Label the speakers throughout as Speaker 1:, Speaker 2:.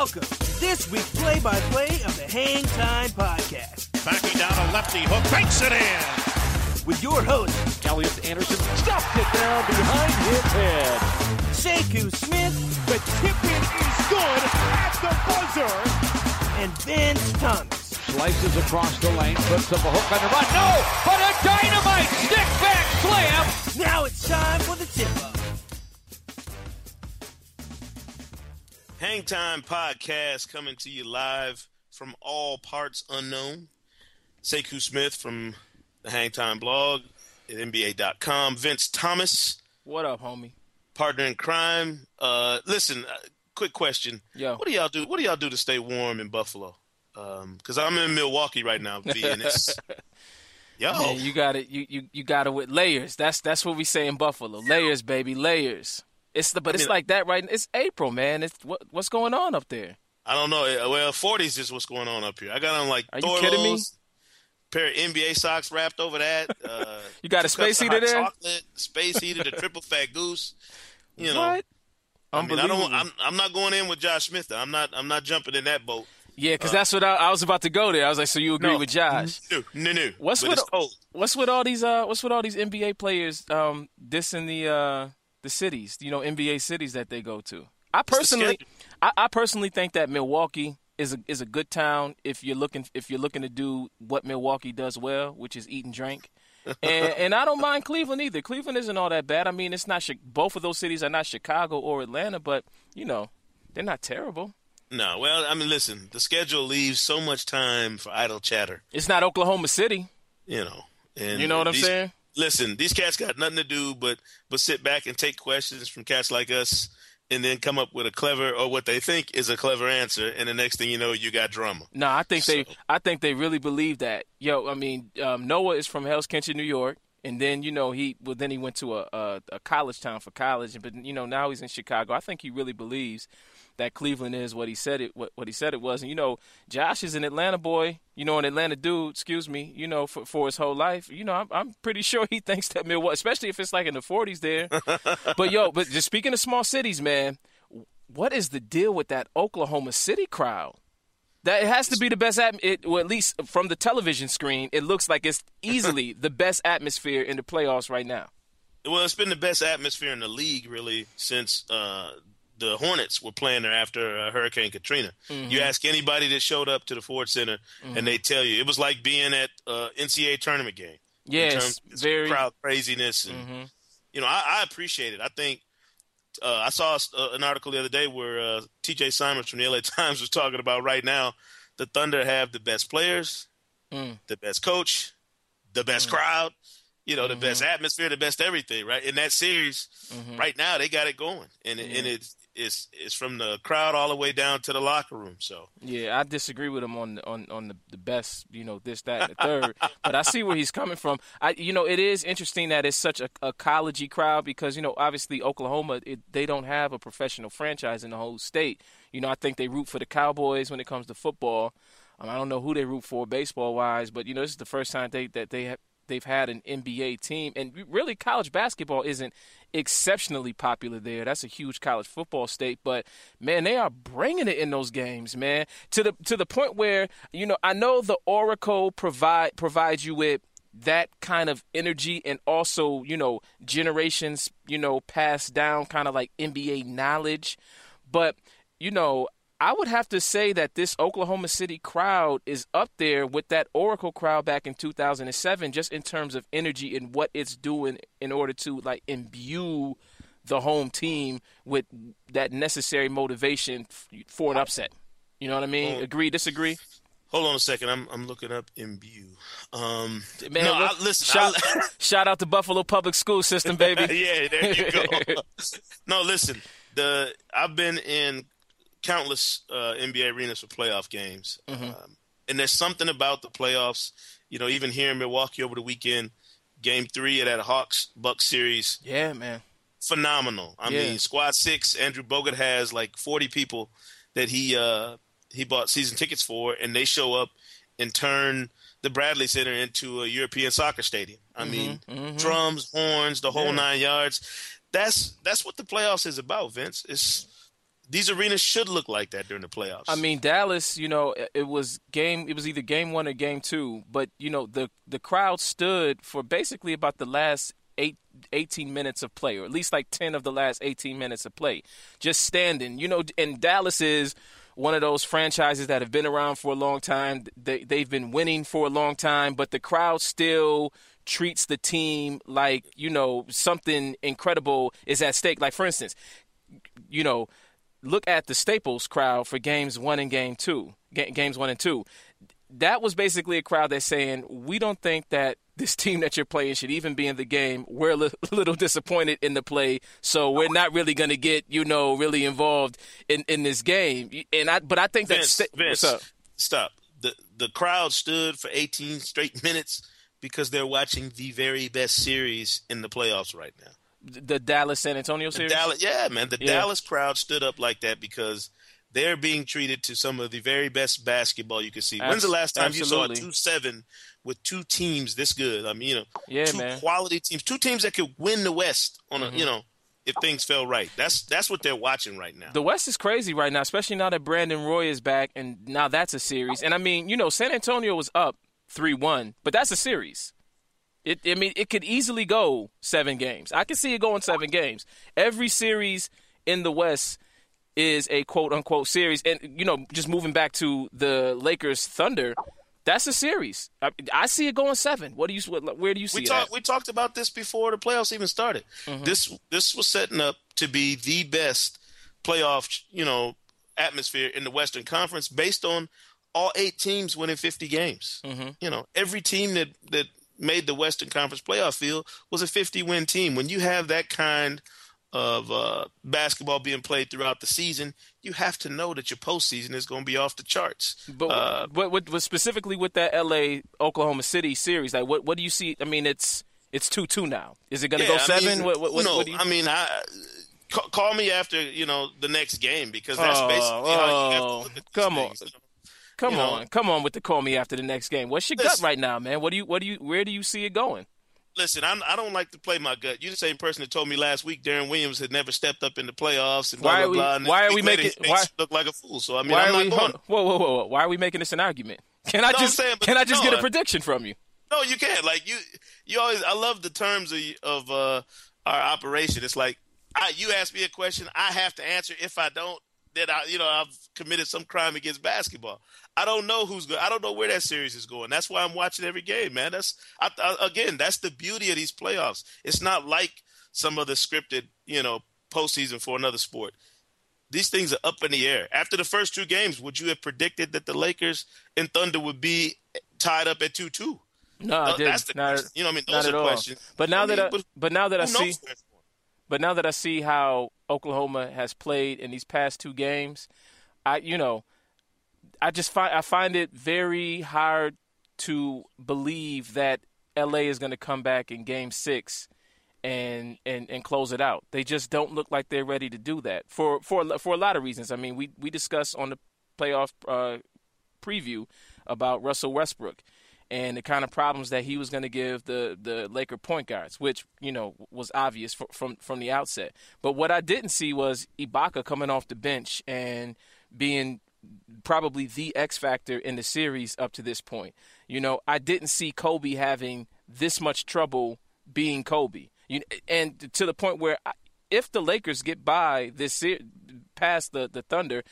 Speaker 1: Welcome to this week's play-by-play of the Hang Time Podcast.
Speaker 2: Backing down a lefty hook, banks it in.
Speaker 1: With your host,
Speaker 3: Elliot Anderson stuffed it down behind his head.
Speaker 1: Sekou Smith.
Speaker 2: The tip in is good at the buzzer.
Speaker 1: And Vince Thomas.
Speaker 3: Slices across the lane, puts up a hook on the run. No, but a dynamite stick back slam.
Speaker 1: Now it's time for the tip-up.
Speaker 4: Hang Time Podcast coming to you live from all parts unknown. Sekou Smith from the Hang Time blog at NBA.com. Vince Thomas,
Speaker 5: What up, homie?
Speaker 4: partner in crime. Uh, listen, uh, quick question.
Speaker 5: Yo.
Speaker 4: What do y'all do? What do y'all do to stay warm in Buffalo? Because I'm in Milwaukee right now, and it's yo.
Speaker 5: Man, you got it. You, you you got it with layers. That's that's what we say in Buffalo. Layers, baby, layers. It's the but it's
Speaker 4: mean-
Speaker 5: like that right. It's April, man. It's what what's going on up there?
Speaker 4: I don't know. Uh, Well, 40s is what's going on up here. I got on like
Speaker 5: Are you kidding me?
Speaker 4: Pair of NBA socks wrapped over that. Uh,
Speaker 5: You got a space heater there?
Speaker 4: Chocolate, space heater, the triple fat goose. You know,
Speaker 5: what?
Speaker 4: I mean, I don't. I'm I'm not going in with Josh Smith. though. I'm not. I'm not jumping in that boat.
Speaker 5: yeah, because that's what I, I was about to go there. I was like, so you agree
Speaker 4: No.
Speaker 5: with Josh?
Speaker 4: No, no, no.
Speaker 5: What's with
Speaker 4: it's.
Speaker 5: What's with all these uh What's with all these NBA players um dissing the uh the cities? You know, NBA cities that they go to. I personally. I, I personally think that Milwaukee is a is a good town if you're looking if you're looking to do what Milwaukee does well, which is eat and drink. and, and I don't mind Cleveland either. Cleveland isn't all that bad. I mean, it's not both of those cities are not Chicago or Atlanta, but you know, they're not terrible.
Speaker 4: No, well, I mean, listen. The schedule leaves so much time for idle chatter.
Speaker 5: It's not Oklahoma City.
Speaker 4: You know, and
Speaker 5: You know what I'm saying?
Speaker 4: Listen, these cats got nothing to do but but sit back and take questions from cats like us, and then come up with a clever or what they think is a clever answer. And the next thing you know, you got drama.
Speaker 5: No, I think they I think they really believe that. Yo, I mean, um, Noah is from Hell's Kitchen, New York, and then you know he well then he went to a, a a college town for college, but you know now he's in Chicago. I think he really believes that Cleveland is what he said it what, what he said it was. And you know, Josh is an Atlanta boy, you know, an Atlanta dude, excuse me, you know, for for his whole life. You know, I'm I'm pretty sure he thinks that Milwaukee, especially if it's like in the 40s there. but yo, but just speaking of small cities, man, what is the deal with that Oklahoma City crowd? That it has to be the best at it, or at least from the television screen, it looks like it's easily the best atmosphere in the playoffs right now.
Speaker 4: Well, it's been the best atmosphere in the league really since uh, the Hornets were playing there after uh, Hurricane Katrina.
Speaker 5: Mm-hmm.
Speaker 4: You ask anybody that showed up to the Ford Center, and they tell you it was like being at uh, NCAA tournament game.
Speaker 5: Yes, very.
Speaker 4: crowd craziness, and
Speaker 5: Mhm.
Speaker 4: you know I, I appreciate it. I think uh, I saw uh, an article the other day where uh, T.J. Simers from the LA Times was talking about right now the Thunder have the best players,
Speaker 5: Mm.
Speaker 4: the best coach, the best crowd, you know, the best atmosphere, the best everything. Right in that series, right now they got it going, and it and it's it's it's from the crowd all the way down to the locker room. So
Speaker 5: Yeah, I disagree with him on on on the, the best, you know, this, that, and the third. but I see where he's coming from. I, you know, it is interesting that it's such a, a collegey crowd because you know, obviously Oklahoma, it, they don't have a professional franchise in the whole state. You know, I think they root for the Cowboys when it comes to football. Um, I don't know who they root for baseball wise, but you know, this is the first time they that they have they've had an NBA team, and really college basketball isn't exceptionally popular there. That's a huge college football state, but man, they are bringing it in those games, man. To the to the point where you know I know the Oracle provide provides you with that kind of energy and also you know generations you know passed down kind of like NBA knowledge, but you know I would have to say that this Oklahoma City crowd is up there with that Oracle crowd back in 2007, just in terms of energy and what it's doing in order to like imbue the home team with that necessary motivation for an upset. You know what I mean?
Speaker 4: Well-
Speaker 5: Agree? Disagree?
Speaker 4: hold on a second, I'm I'm looking up imbue. Um,
Speaker 5: Man,
Speaker 4: no,
Speaker 5: look-
Speaker 4: I, listen,
Speaker 5: shout,
Speaker 4: I-
Speaker 5: shout out to Buffalo Public School System, baby.
Speaker 4: yeah, there you go. no, listen. The I've been in countless uh, NBA arenas for playoff games,
Speaker 5: Mm-hmm.
Speaker 4: um, and there's something about the playoffs. You know, even here in Milwaukee over the weekend, Game Three of that Hawks Bucks series,
Speaker 5: yeah, man.
Speaker 4: phenomenal. I
Speaker 5: Yeah.
Speaker 4: mean, Squad Six, Andrew Bogut has like 40 people that he uh, he bought season tickets for, and they show up and turn the Bradley Center into a European soccer stadium. I mean, drums, horns, the whole nine yards. That's that's what the playoffs is about, Vince. It's these arenas should look like that during the playoffs.
Speaker 5: I mean, Dallas, you know, it was game. It was either game one or game two, but you know, the the crowd stood for basically about the last eight, 18 minutes of play, or at least like ten of the last eighteen minutes of play, just standing. You know, and Dallas is one of those franchises that have been around for a long time. They they've been winning for a long time, but the crowd still treats the team like you know something incredible is at stake. Like for instance, you know look at the Staples crowd for games one and game two, games one and two. That was basically a crowd that's saying, we don't think that this team that you're playing should even be in the game. We're a little disappointed in the play, so we're not really going to get, you know, really involved in, in this game. And I, but I think
Speaker 4: Vince,
Speaker 5: that
Speaker 4: Vince, stop. The the crowd stood for 18 straight minutes because they're watching the very best series in the playoffs right now
Speaker 5: the Dallas San Antonio series?
Speaker 4: Dallas, yeah, man. The yeah. Dallas crowd stood up like that because they're being treated to some of the very best basketball you can see. When's the last time Absolutely. you saw a two seven with two teams this good? I mean, you know,
Speaker 5: yeah,
Speaker 4: two
Speaker 5: man.
Speaker 4: quality teams, two teams that could win the West on a, mm-hmm. you know, if things fell right. That's that's what they're watching right now.
Speaker 5: The West is crazy right now, especially now that Brandon Roy is back, and now that's a series. And I mean, you know, San Antonio was up three one, but that's a series. It, I mean, it could easily go seven games. I can see it going seven games. Every series in the West is a quote unquote series, and you know, just moving back to the Lakers Thunder, that's a series. I, I see it going seven. What do you? Where do you see
Speaker 4: we
Speaker 5: talk,
Speaker 4: We talked about this before the playoffs even started. Mm-hmm. This this was setting up to be the best playoff, you know, atmosphere in the Western Conference based on all eight teams winning 50 games. Mm-hmm. You know, every team that that made the Western Conference playoff field was a 50 win team. When you have that kind of uh, basketball being played throughout the season, you have to know that your postseason is going to be off the charts.
Speaker 5: But, uh, but, but, but specifically with that LA Oklahoma City series, like what what do you see? I mean, it's it's two two now. Is it going to yeah, go seven? I
Speaker 4: mean,
Speaker 5: what, what,
Speaker 4: no,
Speaker 5: what you...
Speaker 4: I mean, I call me after you know the next game because that's basically oh, how you have to look at
Speaker 5: come
Speaker 4: things.
Speaker 5: Come you on, know? come on with the call me after the next game. What's your listen, gut right now, man? What do you, what do you, where do you see it going?
Speaker 4: Listen, I'm, I do not like to play my gut. You're the same person that told me last week Deron Williams had never stepped up in the playoffs and blah
Speaker 5: why
Speaker 4: blah blah.
Speaker 5: We, why are we making? Why
Speaker 4: look like a fool? So I mean, why I'm are we? Going.
Speaker 5: Whoa, whoa, whoa, whoa! Why are we making this an argument? Can I no, just saying, can I just no, get a prediction from you?
Speaker 4: No, you can't. Like you, you always. I love the terms of, of uh, our operation. It's like I, you ask me a question, I have to answer. If I don't, that I, you know, I've committed some crime against basketball. I don't know who's good. I don't know where that series is going. That's why I'm watching every game, man. That's I, I, again, that's the beauty of these playoffs. It's not like some of the scripted, you know, postseason for another sport. These things are up in the air. After the first two games, would you have predicted that the Lakers and Thunder would be tied up at two two?
Speaker 5: No, I didn't. That's the
Speaker 4: not, you know, I mean, those
Speaker 5: are
Speaker 4: questions.
Speaker 5: But now I mean, that I, but, but now that I see, but now that I see how Oklahoma has played in these past two games, I you know, I just find I find it very hard to believe that LA is going to come back in Game Six and and and close it out. They just don't look like they're ready to do that for for for a lot of reasons. I mean, we we discussed on the playoff uh, preview about Russell Westbrook and the kind of problems that he was going to give the the Laker point guards, which you know was obvious for, from from the outset. But what I didn't see was Ibaka coming off the bench and being probably the X factor in the series up to this point. You know, I didn't see Kobe having this much trouble being Kobe. You, and to the point where if the Lakers get by this past the the Thunder,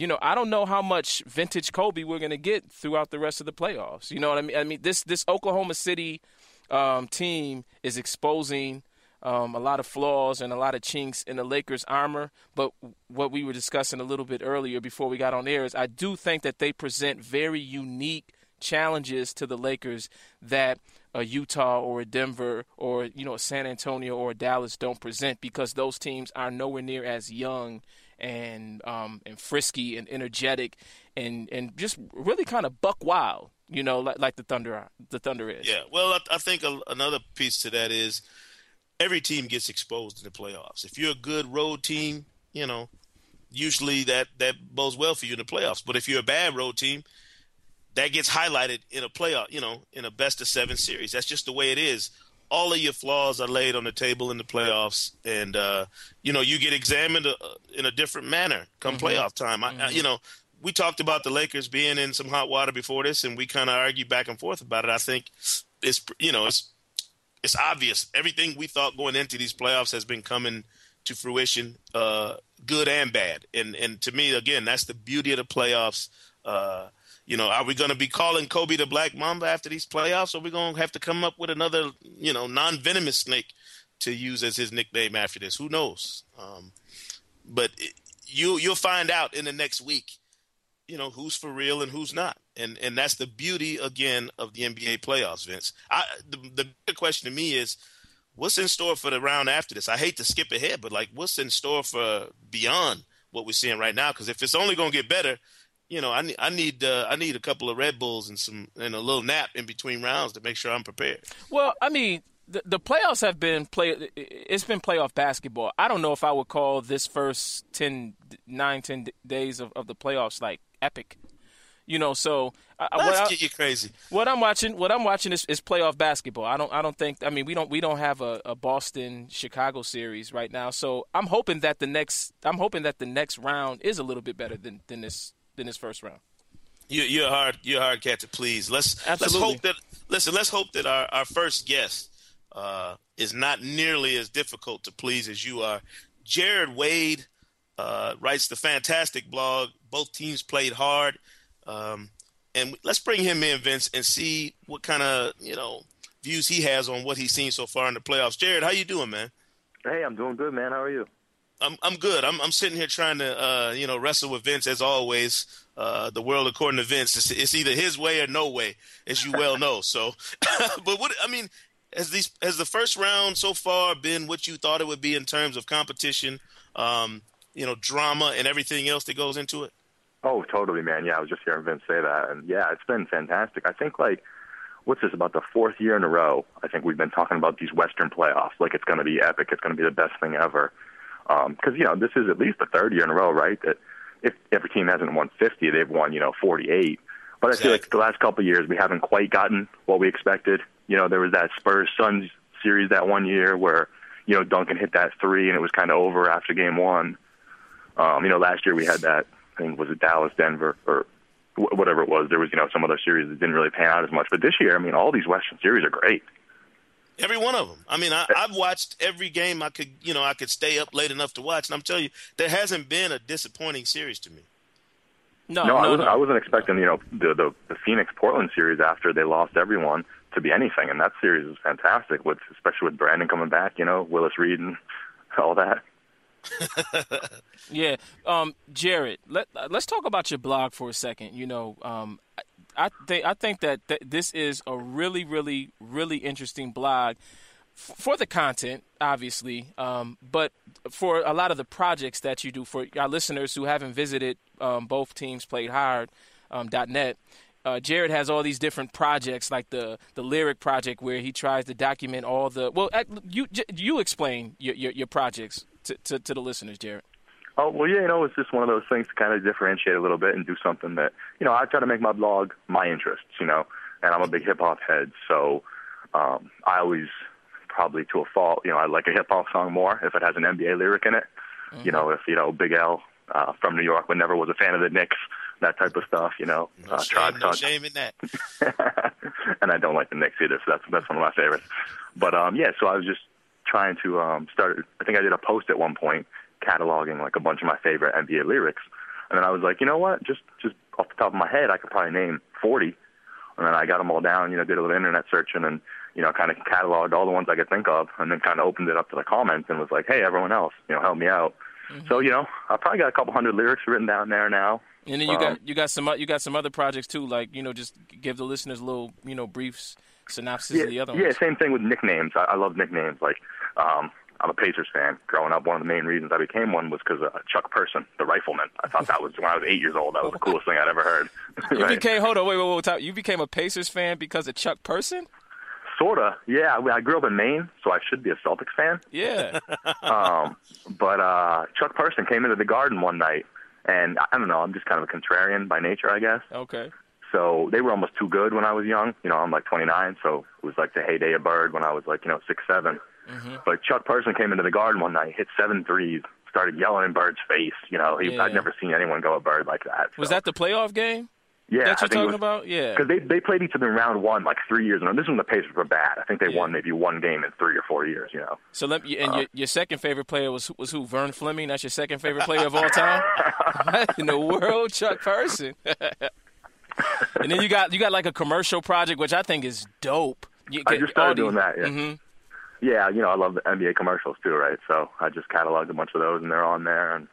Speaker 5: you know, I don't know how much vintage Kobe we're going to get throughout the rest of the playoffs. You know what I mean? I mean, this this Oklahoma City um, team is exposing um, a lot of flaws and a lot of chinks in the Lakers' armor. But what we were discussing a little bit earlier before we got on air is I do think that they present very unique challenges to the Lakers that a Utah or a Denver or you know a San Antonio or a Dallas don't present because those teams are nowhere near as young and um, and frisky and energetic and and just really kind of buck wild, you know, like, like the Thunder the Thunder is.
Speaker 4: Yeah, well, I, I think a, another piece to that is every team gets exposed in the playoffs. If you're a good road team, you know, usually that that bodes well for you in the playoffs. But if you're a bad road team, that gets highlighted in a playoff, you know, in a best of seven series. That's just the way it is all of your flaws are laid on the table in the playoffs, and uh, you know you get examined uh, in a different manner come mm-hmm. playoff time. I, mm-hmm. you know, we talked about the Lakers being in some hot water before this, and we kind of argued back and forth about it. I think it's you know it's it's obvious everything we thought going into these playoffs has been coming to fruition, uh, good and bad. And and to me, again, that's the beauty of the playoffs. Uh, you know, are we going to be calling Kobe the Black Mamba after these playoffs, or we going to have to come up with another, you know, non-venomous snake to use as his nickname after this? Who knows? Um, but it, you you'll find out in the next week, you know, who's for real and who's not, and and that's the beauty again of the NBA playoffs, Vince. I the the question to me is. What's in store for the round after this? I hate to skip ahead, but like, what's in store for beyond what we're seeing right now? Because if it's only going to get better, you know, I need I need uh, I need a couple of Red Bulls and some and a little nap in between rounds to make sure I'm prepared.
Speaker 5: Well, I mean, the, the playoffs have been play. It's been playoff basketball. I don't know if I would call this first 10, 9, 10 days of, of the playoffs like epic. You know, so
Speaker 4: Let's what get I, you crazy.
Speaker 5: What I'm watching, what I'm watching is, is playoff basketball. I don't, I don't think. I mean, we don't, we don't have a, a Boston Chicago series right now. So I'm hoping that the next, I'm hoping that the next round is a little bit better than than this than his first round.
Speaker 4: You, you're a hard, you're a hard cat to please. Let's Absolutely. let's hope that listen. Let's hope that our, our first guest uh, is not nearly as difficult to please as you are. Jared Wade uh, writes the fantastic blog. Both teams played hard, um, and let's bring him in, Vince, and see what kind of you know views he has on what he's seen so far in the playoffs. Jared, how you doing, man?
Speaker 6: Hey, I'm doing good, man. How are you?
Speaker 4: I'm I'm good. I'm I'm sitting here trying to uh, you know wrestle with Vince as always. Uh, the world according to Vince, it's, it's, either his way or no way, as you well know. So, but what I mean has these has the first round so far been what you thought it would be in terms of competition, um, you know, drama and everything else that goes into it?
Speaker 6: Oh, totally, man. Yeah, I was just hearing Vince say that, and yeah, it's been fantastic. I think like what's this about the fourth year in a row? I think we've been talking about these Western playoffs like it's going to be epic. It's going to be the best thing ever because um, you know this is at least the third year in a row, right? That if every team hasn't won 50, they've won you know 48. But I feel like the last couple of years we haven't quite gotten what we expected. You know, there was that Spurs Suns series that one year where you know Duncan hit that three and it was kind of over after game one. Um, you know, last year we had that I think was it Dallas, Denver, or whatever it was. There was you know some other series that didn't really pan out as much. But this year, I mean, all these Western series are great.
Speaker 4: Every one of them. I mean, I, I've watched every game I could, you know, I could stay up late enough to watch, and I'm telling you, there hasn't been a disappointing series to me.
Speaker 6: No, no, no I wasn't. No. I wasn't expecting, you know, the, the the Phoenix Portland series after they lost everyone to be anything, and that series is fantastic. With especially with Brandon coming back, you know, Willis Reed and all that.
Speaker 5: yeah, um, Jared. Let let's talk about your blog for a second. You know, um, I think I think that th- this is a really, really, really interesting blog f- for the content, obviously, um, but for a lot of the projects that you do for our listeners who haven't visited um, both teams played hard um, .net. Uh, Jared has all these different projects, like the the lyric project, where he tries to document all the. Well, you you explain your your, your projects to, to, to the listeners, Jared.
Speaker 6: Oh well, yeah, you know, it's just one of those things to kind of differentiate a little bit and do something that you know. I try to make my blog my interests, you know, and I'm a big hip hop head, so um, I always probably to a fault, you know, I like a hip hop song more if it has an NBA lyric in it. Mm-hmm. You know, if you know Big L uh, from New York, but never was a fan of the Knicks, that type of stuff. You know,
Speaker 4: no uh, shame, no shame in that.
Speaker 6: and I don't like the Knicks either, so that's that's one of my favorites. But um, yeah, so I was just trying to um, start. I think I did a post at one point cataloging like a bunch of my favorite NBA lyrics. And then I was like, you know what? Just just off the top of my head, I could probably name 40. And then I got them all down, you know, did a little internet searching and, you know, kind of cataloged all the ones I could think of and then kind of opened it up to the comments and was like, hey, everyone else, you know, help me out. Mm-hmm. So, you know, I probably got a couple hundred lyrics written down there now.
Speaker 5: And then you um, got you got some you got some other projects too, like you know, just give the listeners a little you know briefs synopsis
Speaker 6: yeah,
Speaker 5: of the other
Speaker 6: ones.
Speaker 5: Yeah,
Speaker 6: same thing with nicknames. I, I love nicknames. Like um, I'm a Pacers fan. Growing up, one of the main reasons I became one was because of Chuck Person, the rifleman. I thought that was when I was eight years old. That was the coolest thing I'd ever heard.
Speaker 5: you right? became hold on, wait, wait, wait, You became a Pacers fan because of Chuck Person?
Speaker 6: Sorta, yeah. I grew up in Maine, so I should be a Celtics fan.
Speaker 5: Yeah.
Speaker 6: um, but uh, Chuck Person came into the Garden one night, and I don't know. I'm just kind of a contrarian by nature, I guess.
Speaker 5: Okay.
Speaker 6: So they were almost too good when I was young. You know, I'm like 29, so it was like the heyday of Bird when I was like, you know, six, seven.
Speaker 5: Mm-hmm.
Speaker 6: But Chuck Person came into the garden one night, hit seven threes, started yelling in Bird's face. You know, he,
Speaker 5: Yeah.
Speaker 6: I'd never seen anyone go at Bird like that.
Speaker 5: Was that the playoff game
Speaker 6: yeah,
Speaker 5: that you're talking
Speaker 6: was,
Speaker 5: about? Yeah.
Speaker 6: Because they they played each other in round one like three years in a row. This is when the Pacers were bad. I think they
Speaker 5: Yeah.
Speaker 6: won maybe one game in three or four years. You know.
Speaker 5: So let me, and
Speaker 6: Uh,
Speaker 5: your, your second favorite player was was who? Vern Fleming. That's your second favorite player of all time in the world, Chuck Person. and then you got you got like a commercial project, which I think is dope. You,
Speaker 6: I just started doing that. Yeah.
Speaker 5: hmm
Speaker 6: Yeah, you know, I love the NBA commercials too, right? So I just cataloged a bunch of those, and they're on there. And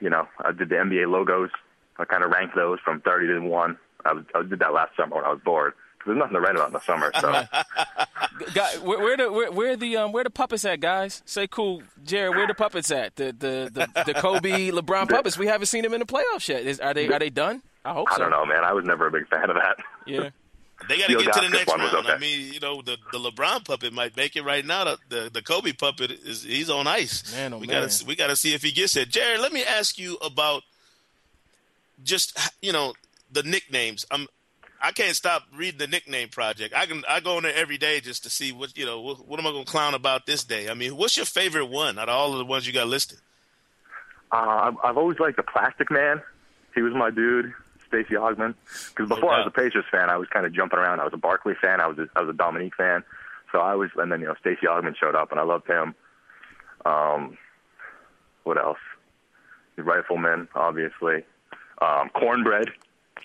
Speaker 6: you know, I did the NBA logos. I kind of ranked those from 30 to one. I, was, I did that last summer when I was bored because there's nothing to write about in the summer. So
Speaker 5: Guy, where, where the where, where the um where the puppets at, guys? Say cool, Jared. Where the puppets at? The the the, the Kobe LeBron puppets. We haven't seen them in the playoffs yet. Is, are they are they done? I hope so.
Speaker 6: I don't know, man. I was never a big fan of that.
Speaker 5: Yeah.
Speaker 4: They got to get to the next
Speaker 6: one was
Speaker 4: round. I mean, you know, the the LeBron puppet might make it right now. The the, the Kobe puppet is he's on ice.
Speaker 5: Man, oh,
Speaker 4: we gotta we gotta see if he gets it. Jared, let me ask you about just you know the nicknames. I'm I can't stop reading the nickname project. I can I go in there every day just to see what you know what, what am I going to clown about this day. I mean, what's your favorite one out of all of the ones you got listed?
Speaker 6: Uh, I've, I've always liked the Plastic Man. He was my dude, Stacey Augmon. Because before I was a Pacers fan, I was kind of jumping around. I was a Barkley fan. I was a, I was a Dominique fan. So I was, and then you know Stacey Augmon showed up, and I loved him. Um, what else? The Rifleman, obviously. Um, Cornbread.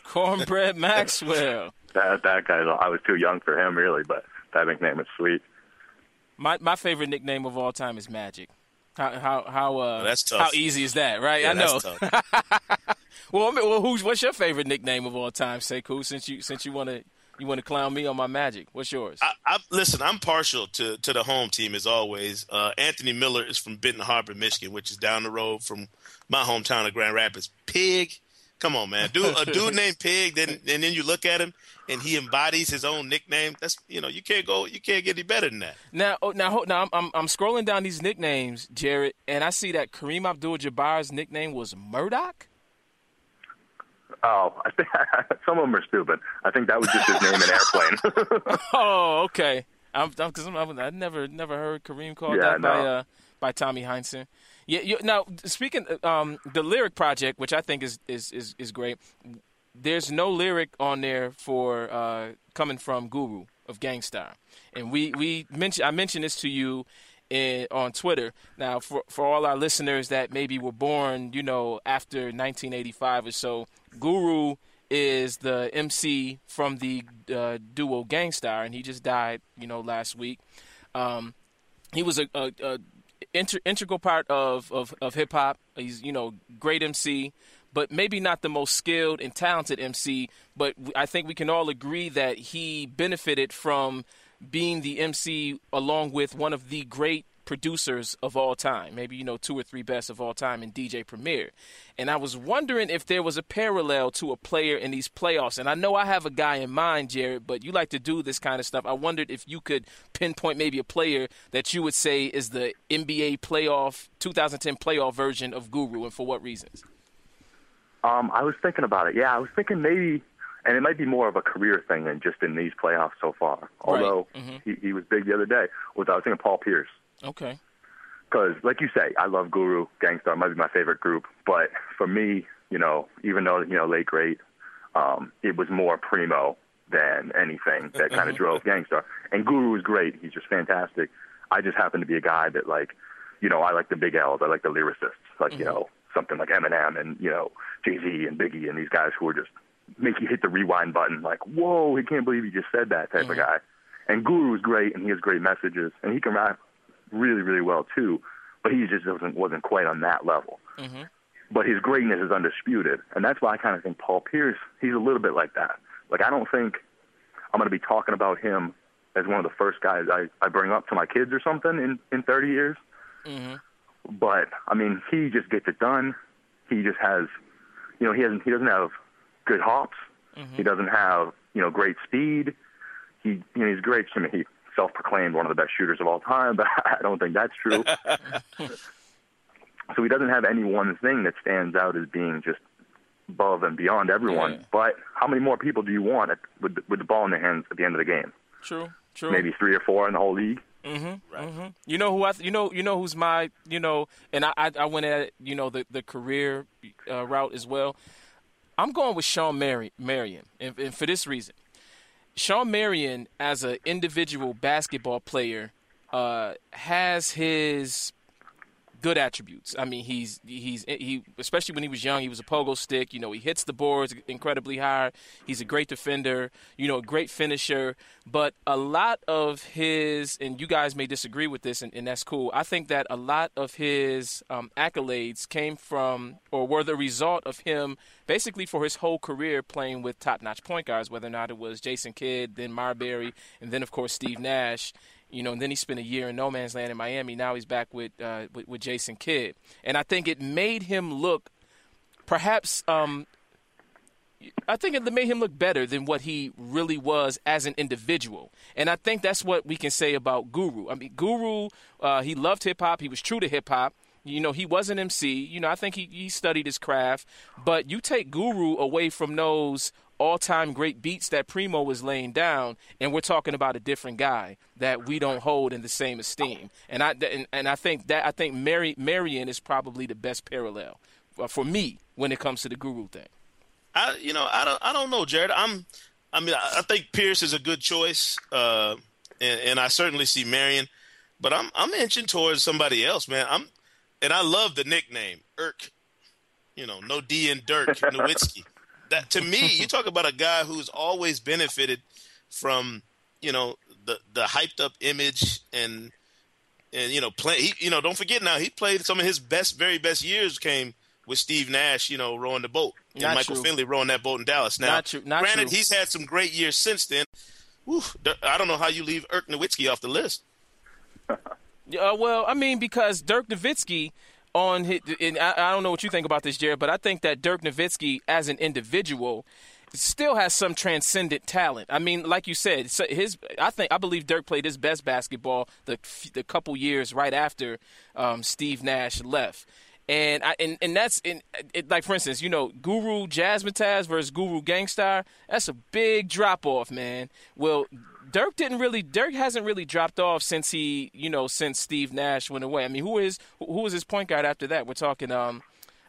Speaker 5: Cornbread Maxwell.
Speaker 6: That that guy. I was too young for him, really, but that nickname is sweet.
Speaker 5: My my favorite nickname of all time is Magic. How how how uh
Speaker 4: Oh,
Speaker 5: how easy is that, right?
Speaker 4: Yeah,
Speaker 5: I know. well, I mean, well, who's what's your favorite nickname of all time, Sekou? Since you since you want to you want to clown me on my Magic, what's yours?
Speaker 4: I, I listen. I'm partial to to the home team as always. Uh, Anthony Miller is from Benton Harbor, Michigan, which is down the road from my hometown of Grand Rapids. Pig, come on, man. Dude, a dude named Pig. Then and then you look at him and he embodies his own nickname. That's you know you can't go you can't get any better than that.
Speaker 5: Now, oh, now, hold- now, I'm, I'm I'm scrolling down these nicknames, Jared, and I see that Kareem Abdul-Jabbar's nickname was Murdock.
Speaker 6: Oh, I think some of them are stupid. I think that was just his name in Airplane.
Speaker 5: Oh, okay. I'm because I'm, I'm, I never never heard Kareem called
Speaker 6: Yeah,
Speaker 5: that by uh, by Tommy Heinsohn. Yeah. You, now, speaking um, the lyric project, which I think is is is, is great. There's no lyric on there for uh, coming from Guru of Gang Starr, and we we mentioned I mentioned this to you. In, on Twitter. Now, for for all our listeners that maybe were born, you know, after 1985 or so, Guru is the MC from the uh, duo Gang Starr, and he just died, you know, last week. Um, he was a, a, a inter- integral part of, of, of hip hop. He's you know great MC, but maybe not the most skilled and talented MC. But I think we can all agree that he benefited from being the MC along with one of the great producers of all time, maybe you know two or three best of all time in DJ Premier. And I was wondering if there was a parallel to a player in these playoffs. And I know I have a guy in mind, Jared, but you like to do this kind of stuff. I wondered if you could pinpoint maybe a player that you would say is the NBA playoff 2010 playoff version of Guru, and for what reasons?
Speaker 6: Um, I was thinking about it. Yeah, I was thinking maybe, and it might be more of a career thing than just in these playoffs so far. Although
Speaker 5: Mhm.
Speaker 6: he, he was big the other day. Was I was thinking Paul Pierce
Speaker 5: Okay.
Speaker 6: because, like you say, I love Guru, Gang Starr might be my favorite group. But for me, you know, even though you know late great, um, it was more Primo than anything that uh-huh. kind of drove Gang Starr. And Guru is great; he's just fantastic. I just happen to be a guy that like, you know, I like the big L's. I like the lyricists, like you mm-hmm. know, something like Eminem and you know Jay Z and Biggie and these guys who are just make you hit the rewind button, like, whoa, I can't believe he just said that type of mm-hmm. guy. And Guru is great, and he has great messages, and he can rap really, really well too. But he just wasn't wasn't quite on that level. Mm-hmm. But his greatness is undisputed, and that's why I kind of think Paul Pierce. He's a little bit like that. Like I don't think I'm going to be talking about him as one of the first guys I, I bring up to my kids or something in in 30 years. Mm-hmm. But I mean, he just gets it done. He just has, you know, he hasn't he doesn't have good hops. Mm-hmm. He doesn't have you know great speed. He you know he's great. I mean, he self-proclaimed one of the best shooters of all time, but I don't think that's true. so he doesn't have any one thing that stands out as being just above and beyond everyone.
Speaker 5: Yeah.
Speaker 6: But how many more people do you want at, with the- with the ball in their hands at the end of the game?
Speaker 5: True, true.
Speaker 6: Maybe three or four in the whole league.
Speaker 5: You know who I th- you know you know who's my you know and I I, I went at you know the the career uh, route as well. I'm going with Shawn Mary- Marion, and, and for this reason, Shawn Marion as an individual basketball player uh, has his good attributes. I mean, he's he's he especially when he was young, he was a pogo stick. You know, he hits the boards incredibly hard. He's a great defender. You know, a great finisher. But a lot of his, and you guys may disagree with this, and, and that's cool. I think that a lot of his um, accolades came from or were the result of him basically for his whole career playing with top-notch point guards, whether or not it was Jason Kidd, then Marbury, and then of course Steve Nash you know, and then he spent a year in no man's land in Miami. Now he's back with uh, with, with Jason Kidd, and I think it made him look, perhaps, um, I think it made him look better than what he really was as an individual. And I think that's what we can say about Guru. I mean, Guru, uh, he loved hip hop. He was true to hip hop. You know, he was an MC. You know, I think he, he studied his craft. But you take Guru away from those all-time great beats that Primo was laying down, and we're talking about a different guy that we don't hold in the same esteem. And I and, and I think that I think Mary Marion is probably the best parallel uh, for me when it comes to the Guru thing.
Speaker 4: I you know I don't I don't know, Jared. I'm I mean I I think Pierce is a good choice, uh, and, and I certainly see Marion, but I'm I'm inching towards somebody else, man. I'm and I love the nickname Irk. You know, no D in Dirk Nowitzki. That to me, you talk about a guy who's always benefited from you know the the hyped up image and and you know play. He, you know, don't forget now he played some of his best, very best years came with Steve Nash. You know, rowing the boat and
Speaker 5: Not
Speaker 4: Michael
Speaker 5: true.
Speaker 4: Finley rowing that boat in Dallas. Now,
Speaker 5: Not true- not
Speaker 4: granted,
Speaker 5: true.
Speaker 4: he's had some great years since then. Whew, I don't know how you leave Irk Nowitzki off the list.
Speaker 5: Uh, well, I mean, because Dirk Nowitzki on his, and I, I don't know what you think about this, Jared, but I think that Dirk Nowitzki as an individual still has some transcendent talent. I mean, like you said, his I think I believe Dirk played his best basketball the the couple years right after um, Steve Nash left. And I and, and that's in it, like for instance, you know, Guru Jazzmatazz versus Guru Gang Starr. That's a big drop off, man. Well, Dirk didn't really. Dirk hasn't really dropped off since he, you know, since Steve Nash went away. I mean, who is who was his point guard after that? We're talking um,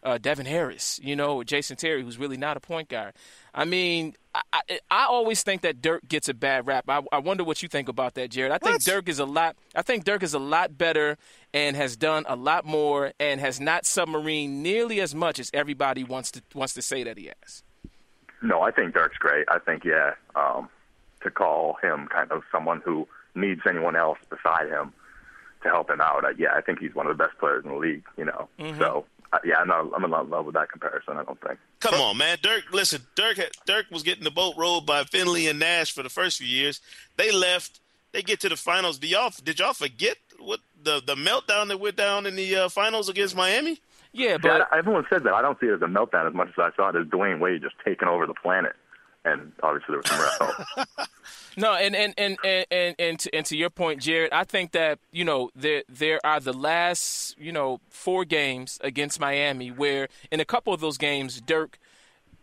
Speaker 5: uh, Devin Harris, you know, Jason Terry, who's really not a point guard. I mean, I, I, I always think that Dirk gets a bad rap. I, I wonder what you think about that, Jared. I think
Speaker 4: What?
Speaker 5: Dirk is a lot. I think Dirk is a lot better and has done a lot more and has not submarine nearly as much as everybody wants to wants to say that he has.
Speaker 6: No, I think Dirk's great. I think yeah, um, to call him kind of someone who needs anyone else beside him to help him out. Uh, yeah, I think he's one of the best players in the league. You know, so uh, yeah, I'm not, I'm not in love with that comparison. I don't think.
Speaker 4: Come on, man. Dirk, listen, Dirk Dirk was getting the boat rowed by Finley and Nash for the first few years. They left. They get to the finals. Did y'all did y'all forget what the the meltdown that went down in the uh, finals against Miami?
Speaker 5: Yeah,
Speaker 6: Yeah,
Speaker 5: but
Speaker 6: I- everyone says that. I don't see it as a meltdown as much as I saw it as Dwyane Wade just taking over the planet. And obviously there was some rest.
Speaker 5: No, and and and and and, and, to, and to your point, Jared, I think that you know there there are the last you know four games against Miami where in a couple of those games Dirk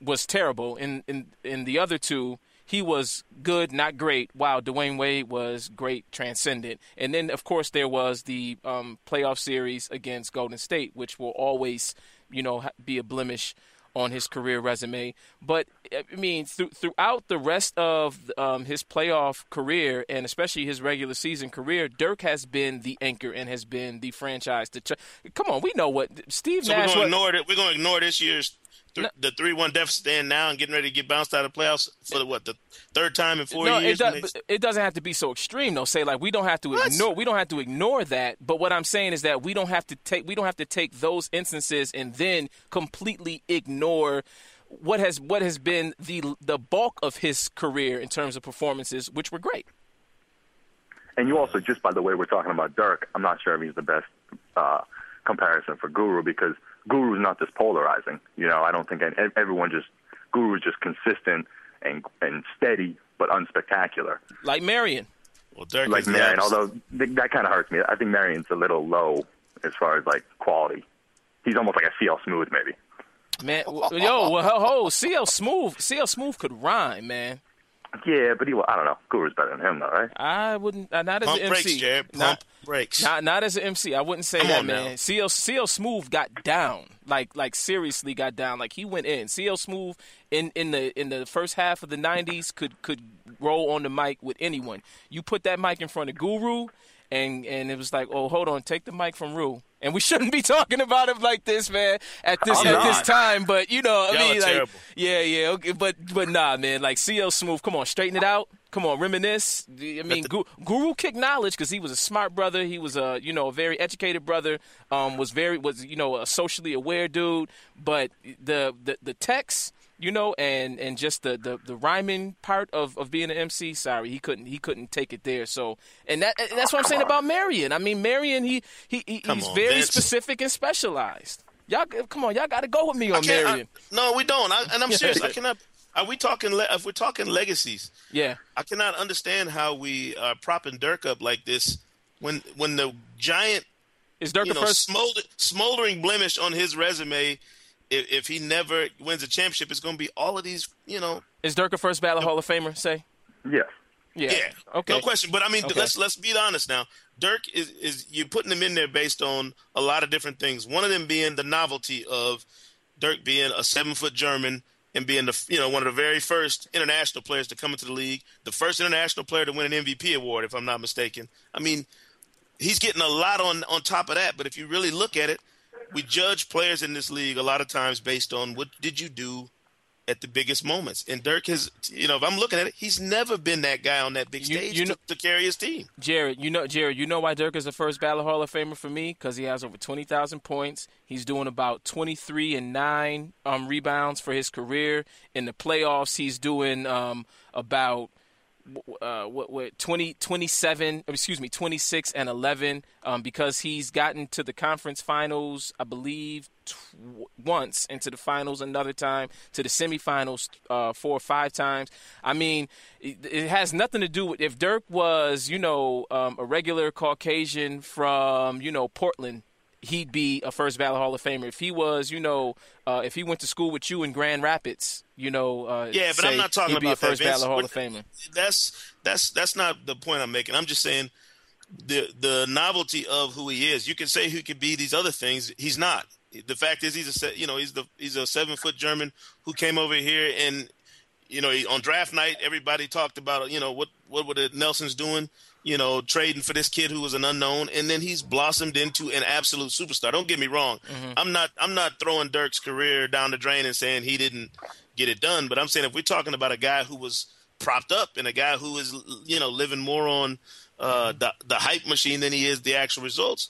Speaker 5: was terrible. In in in the other two, he was good, not great. While Dwyane Wade was great, transcendent. And then of course there was the um, playoff series against Golden State, which will always you know be a blemish on his career resume. But I mean, th- throughout the rest of um, his playoff career and especially his regular season career, Dirk has been the anchor and has been the franchise. To ch- come on, we know what Steve
Speaker 4: So we're
Speaker 5: Nash.
Speaker 4: gonna ignore it. We're gonna ignore this year's th-
Speaker 5: No.
Speaker 4: the three one deficit stand now and getting ready to get bounced out of the playoffs for the what the third time in four
Speaker 5: no,
Speaker 4: years.
Speaker 5: it,
Speaker 4: when
Speaker 5: does,
Speaker 4: they-
Speaker 5: it doesn't have to be so extreme though. Say like we don't have to
Speaker 4: What?
Speaker 5: ignore we don't have to ignore that. But what I'm saying is that we don't have to take we don't have to take those instances and then completely ignore what has what has been the the bulk of his career in terms of performances, which were great.
Speaker 6: And you also, just by the way we're talking about Dirk, I'm not sure if he's the best uh, comparison for Guru because Guru's not this polarizing. You know, I don't think any- everyone just Guru's just consistent and and steady but unspectacular.
Speaker 5: Like Marion.
Speaker 4: well, Dirk
Speaker 6: Like Marion, although th- that kind of hurts me. I think Marion's a little low as far as like quality. He's almost like a CL Smooth, maybe.
Speaker 5: Man, yo, well, ho, ho, CL Smooth, CL Smooth could rhyme, man.
Speaker 6: Yeah, but he. I don't know. Guru's better than him, though, right?
Speaker 5: I wouldn't, uh, not as
Speaker 4: Pump
Speaker 5: an
Speaker 4: brakes,
Speaker 5: MC.
Speaker 4: Jared. Pump
Speaker 5: Not,
Speaker 4: brakes.
Speaker 5: not, not as an MC. I wouldn't say
Speaker 4: Come
Speaker 5: that,
Speaker 4: on
Speaker 5: man.
Speaker 4: now.
Speaker 5: CL, CL Smooth got down, like, like seriously got down. Like he went in. CL Smooth in, in the in the first half of the '90s could could roll on the mic with anyone. You put that mic in front of Guru, and and it was like, oh, hold on, take the mic from Rue. And we shouldn't be talking about him like this, man, at this
Speaker 6: I'm
Speaker 5: at this time. But you know, I
Speaker 4: Y'all
Speaker 5: mean, like,
Speaker 4: terrible.
Speaker 5: yeah, yeah, okay, but but nah, man, like CL Smooth, come on, straighten it out. Come on, reminisce. I mean, Gu- Guru kicked knowledge because he was a smart brother. He was a you know a very educated brother. Um, was very was you know a socially aware dude. But the the the text, you know, and and just the the, the rhyming part of, of being an MC. Sorry, he couldn't he couldn't take it there. So and that and that's what I'm saying about Marion. I mean, Marion, he he, he he's
Speaker 4: on,
Speaker 5: very
Speaker 4: Vince.
Speaker 5: specific and specialized. Y'all, come on, y'all got to go with me on
Speaker 4: I-
Speaker 5: Marion.
Speaker 4: no, we don't. I, and I'm serious. I cannot. Are we talking? Le- if we're talking legacies,
Speaker 5: yeah.
Speaker 4: I cannot understand how we are propping Dirk up like this when when the giant,
Speaker 5: Is Dirk
Speaker 4: you know,
Speaker 5: first?
Speaker 4: smolder, smoldering blemish on his resume. If, if he never wins a championship, it's going to be all of these. You know,
Speaker 5: Is Dirk a first ballot Hall of Famer? Say.
Speaker 6: Yes.
Speaker 5: Yeah.
Speaker 4: yeah,
Speaker 5: Okay.
Speaker 4: no question. But I mean,
Speaker 5: Okay.
Speaker 4: let's let's be honest now. Dirk is is you're putting him in there based on a lot of different things. One of them being the novelty of Dirk being a seven foot German and being the you know one of the very first international players to come into the league, the first international player to win an MVP award, if I'm not mistaken. I mean, he's getting a lot on on top of that. But if you really look at it, we judge players in this league a lot of times based on what did you do at the biggest moments. And Dirk has, you know, if I'm looking at it, he's never been that guy on that big
Speaker 5: You-
Speaker 4: stage
Speaker 5: you know-
Speaker 4: to, to carry his team.
Speaker 5: Jared, you know, Jared, you know why Dirk is the first ballot Hall of Famer for me? Because he has over twenty thousand points. He's doing about twenty three and nine um, rebounds for his career. In the playoffs, he's doing um, about uh, what, what 20, 27, excuse me, 26 and 11 um, because he's gotten to the conference finals, I believe, tw- once, into the finals another time, to the semifinals uh, four or five times. I mean, it, it has nothing to do with if Dirk was, you know, um, a regular Caucasian from, you know, Portland he'd be a first ballot Hall of Famer. If he was, you know, uh, if he went to school with you in Grand Rapids, you know, uh,
Speaker 4: Yeah, but I'm not talking
Speaker 5: he'd be
Speaker 4: about
Speaker 5: a first
Speaker 4: that,
Speaker 5: ballot Hall of Famer.
Speaker 4: That's that's that's not the point I'm making. I'm just saying the the novelty of who he is. You can say he could be these other things. He's not. The fact is, he's a you know he's the he's a seven foot German who came over here and you know he, on draft night everybody talked about you know what what were the Nelsons doing you know trading for this kid who was an unknown and then he's blossomed into an absolute superstar. Don't get me wrong. I'm not I'm not throwing Dirk's career down the drain and saying he didn't get it done, but I'm saying if we're talking about a guy who was propped up and a guy who is you know living more on uh, the the hype machine than he is the actual results.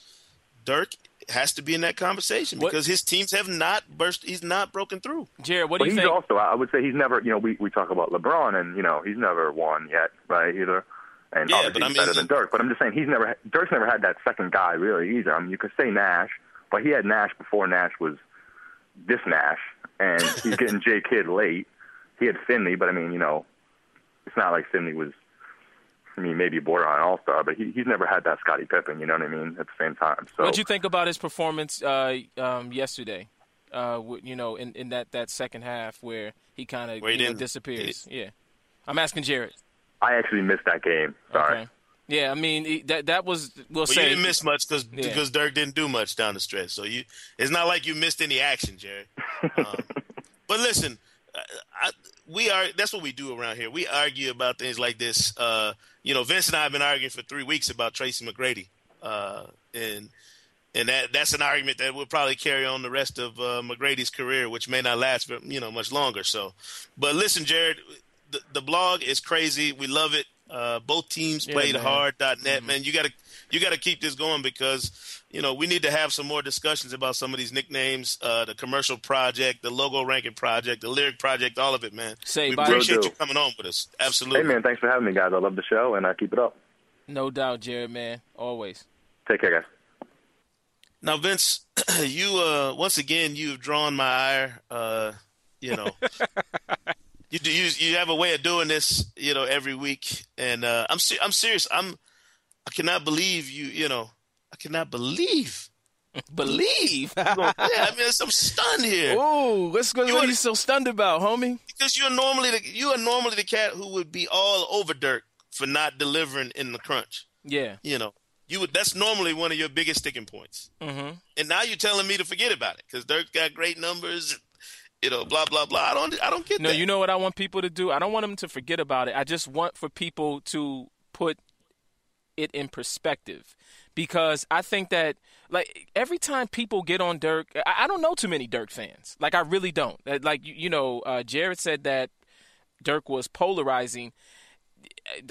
Speaker 4: Dirk has to be in that conversation
Speaker 5: What-
Speaker 4: because his teams have not burst. He's not broken through.
Speaker 5: Jared, what do
Speaker 6: But
Speaker 5: you
Speaker 6: he's
Speaker 5: think?
Speaker 6: also, I would say, he's never. You know, we we talk about LeBron, and you know, he's never won yet, right? Either, and
Speaker 4: Yeah,
Speaker 6: obviously
Speaker 4: but I
Speaker 6: he's
Speaker 4: mean-
Speaker 6: better than Dirk. But I'm just saying, he's never. Dirk's never had that second guy really either. I mean, you could say Nash, but he had Nash before Nash was this Nash, and he's getting J Kidd late. He had Finley, but I mean, you know, it's not like Finley was. I mean, maybe borderline all star, but he, he's never had that Scottie Pippen. You know what I mean? At the same time, so
Speaker 5: What'd you think about his performance uh, um, yesterday? Uh, you know, in, in that, that second half where he kind of
Speaker 4: Where he
Speaker 5: you know,
Speaker 4: didn't-
Speaker 5: disappears. Yeah, I'm asking Jared.
Speaker 6: I actually missed that game. Sorry.
Speaker 5: Okay. Yeah, I mean that that was we'll
Speaker 4: Well,
Speaker 5: say
Speaker 4: you didn't miss much because
Speaker 5: Yeah.
Speaker 4: because Dirk didn't do much down the stretch. So you, it's not like you missed any action, Jerry. Um, but listen, I, I, we are. That's what we do around here. We argue about things like this. Uh, you know, Vince and I have been arguing for three weeks about Tracy McGrady, uh, and and that that's an argument that will probably carry on the rest of uh, McGrady's career, which may not last, for, you know, much longer. So, but listen, Jared, the, the blog is crazy. We love it. Uh, both teams
Speaker 5: Yeah,
Speaker 4: played
Speaker 5: man.
Speaker 4: hard. Net man, you gotta you gotta keep this going because you know we need to have some more discussions about some of these nicknames, uh, the commercial project, the logo ranking project, the lyric project, all of it, man.
Speaker 5: Say
Speaker 4: we
Speaker 5: bye.
Speaker 4: appreciate you coming on with us. Absolutely.
Speaker 6: Hey man, thanks for having me, guys. I love the show, and I keep it up.
Speaker 5: no doubt, Jared, man, always.
Speaker 6: Take care, guys.
Speaker 4: Now, Vince, you uh, once again you've drawn my ire. Uh, you know, you do you, you have a way of doing this. You know, every week, and uh, I'm se- I'm serious. I'm I cannot believe you. You know, I cannot believe
Speaker 5: Believe.
Speaker 4: Yeah, I mean, I'm stunned here
Speaker 5: Ooh, what's?
Speaker 4: You
Speaker 5: What are you so stunned about, homie?
Speaker 4: because you're normally the you are normally the cat who would be all over Dirk for not delivering in the crunch.
Speaker 5: Yeah.
Speaker 4: You know, you would. That's normally one of your biggest sticking points.
Speaker 5: Mm-hmm.
Speaker 4: And now you're telling me to forget about it because Dirk got great numbers. You know, blah blah blah. I don't. I don't get
Speaker 5: No,
Speaker 4: that.
Speaker 5: you know what I want people to do? I don't want them to forget about it. I just want for people to put it in perspective. Because I think that like every time people get on Dirk, I, I don't know too many Dirk fans. Like I really don't. Like you, you know, uh, Jared said that Dirk was polarizing.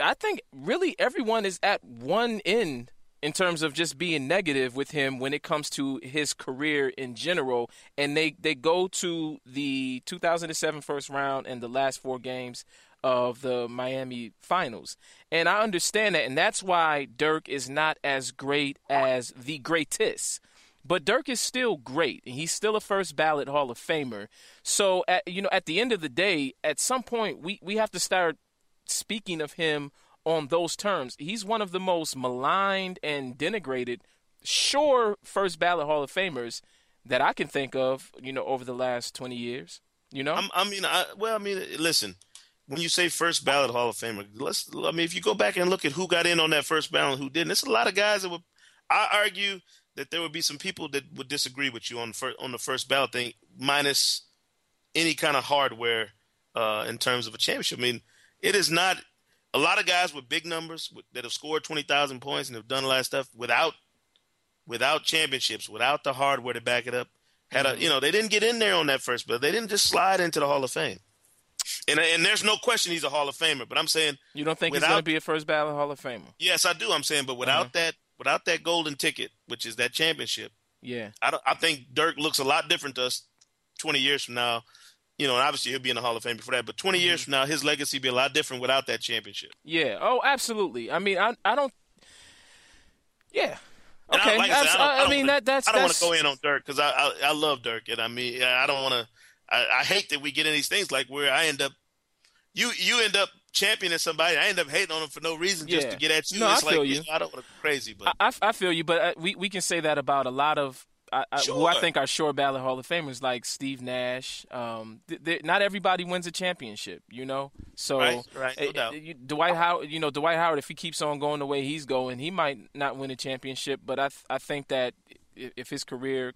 Speaker 5: I think really everyone is at one end in terms of just being negative with him when it comes to his career in general. And they, they go to the 2007 first round and the last four games of the Miami finals. And I understand that. And that's why Dirk is not as great as the greatest. But Dirk is still great, and he's still a first ballot Hall of Famer. So, at, you know, at the end of the day, at some point, we, we have to start speaking of him on those terms. He's one of the most maligned and denigrated, sure, first ballot Hall of Famers that I can think of, you know, over the last 20 years. You know?
Speaker 4: I'm, I mean, I, well, I mean, listen. When you say first ballot Hall of Famer, let's. I mean, if you go back and look at who got in on that first ballot, who didn't, it's a lot of guys that would. I argue that there would be some people that would disagree with you on on the first ballot thing, minus any kind of hardware uh, in terms of a championship. I mean, it is not a lot of guys with big numbers that have scored twenty thousand points and have done a lot of stuff without without championships, without the hardware to back it up. Had a mm-hmm. you know they didn't get in there on that first bill. They didn't just slide into the Hall of Fame. And and there's no question he's a Hall of Famer. But I'm saying
Speaker 5: you don't think he's
Speaker 4: without-
Speaker 5: going to be a first ballot Hall of Famer?
Speaker 4: yes, I do. I'm saying, but without mm-hmm. that without that golden ticket, which is that championship,
Speaker 5: Yeah.
Speaker 4: I don't, I think Dirk looks a lot different to us 20 years from now. You know, and obviously he'll be in the Hall of Fame before that. But 20 years from now, his legacy will be a lot different without that championship.
Speaker 5: Yeah. Oh, absolutely. I mean, I I don't. Yeah.
Speaker 4: And
Speaker 5: Okay.
Speaker 4: I, like I, said, I, don't,
Speaker 5: I,
Speaker 4: don't
Speaker 5: mean
Speaker 4: wanna-
Speaker 5: that that's
Speaker 4: I don't want to go in on Dirk because I, I I love Dirk and I mean I don't want to. I, I hate that we get in these things like where I end up. You you end up championing somebody. I end up hating on them for no reason just
Speaker 5: Yeah.
Speaker 4: to get at you.
Speaker 5: No,
Speaker 4: it's
Speaker 5: I
Speaker 4: like
Speaker 5: feel
Speaker 4: you
Speaker 5: you.
Speaker 4: know, I don't want to crazy, but
Speaker 5: I, I, I feel you, but uh, we we can say that about a lot of I, I, who I think are sure ballot Hall of Famers, like Steve Nash. Um, th- th- not everybody wins a championship, you know. So
Speaker 4: Right, right, no
Speaker 5: uh, uh, you- Dwight Howard, you know, Dwight Howard, if he keeps on going the way he's going, he might not win a championship. But I th- I think that if his career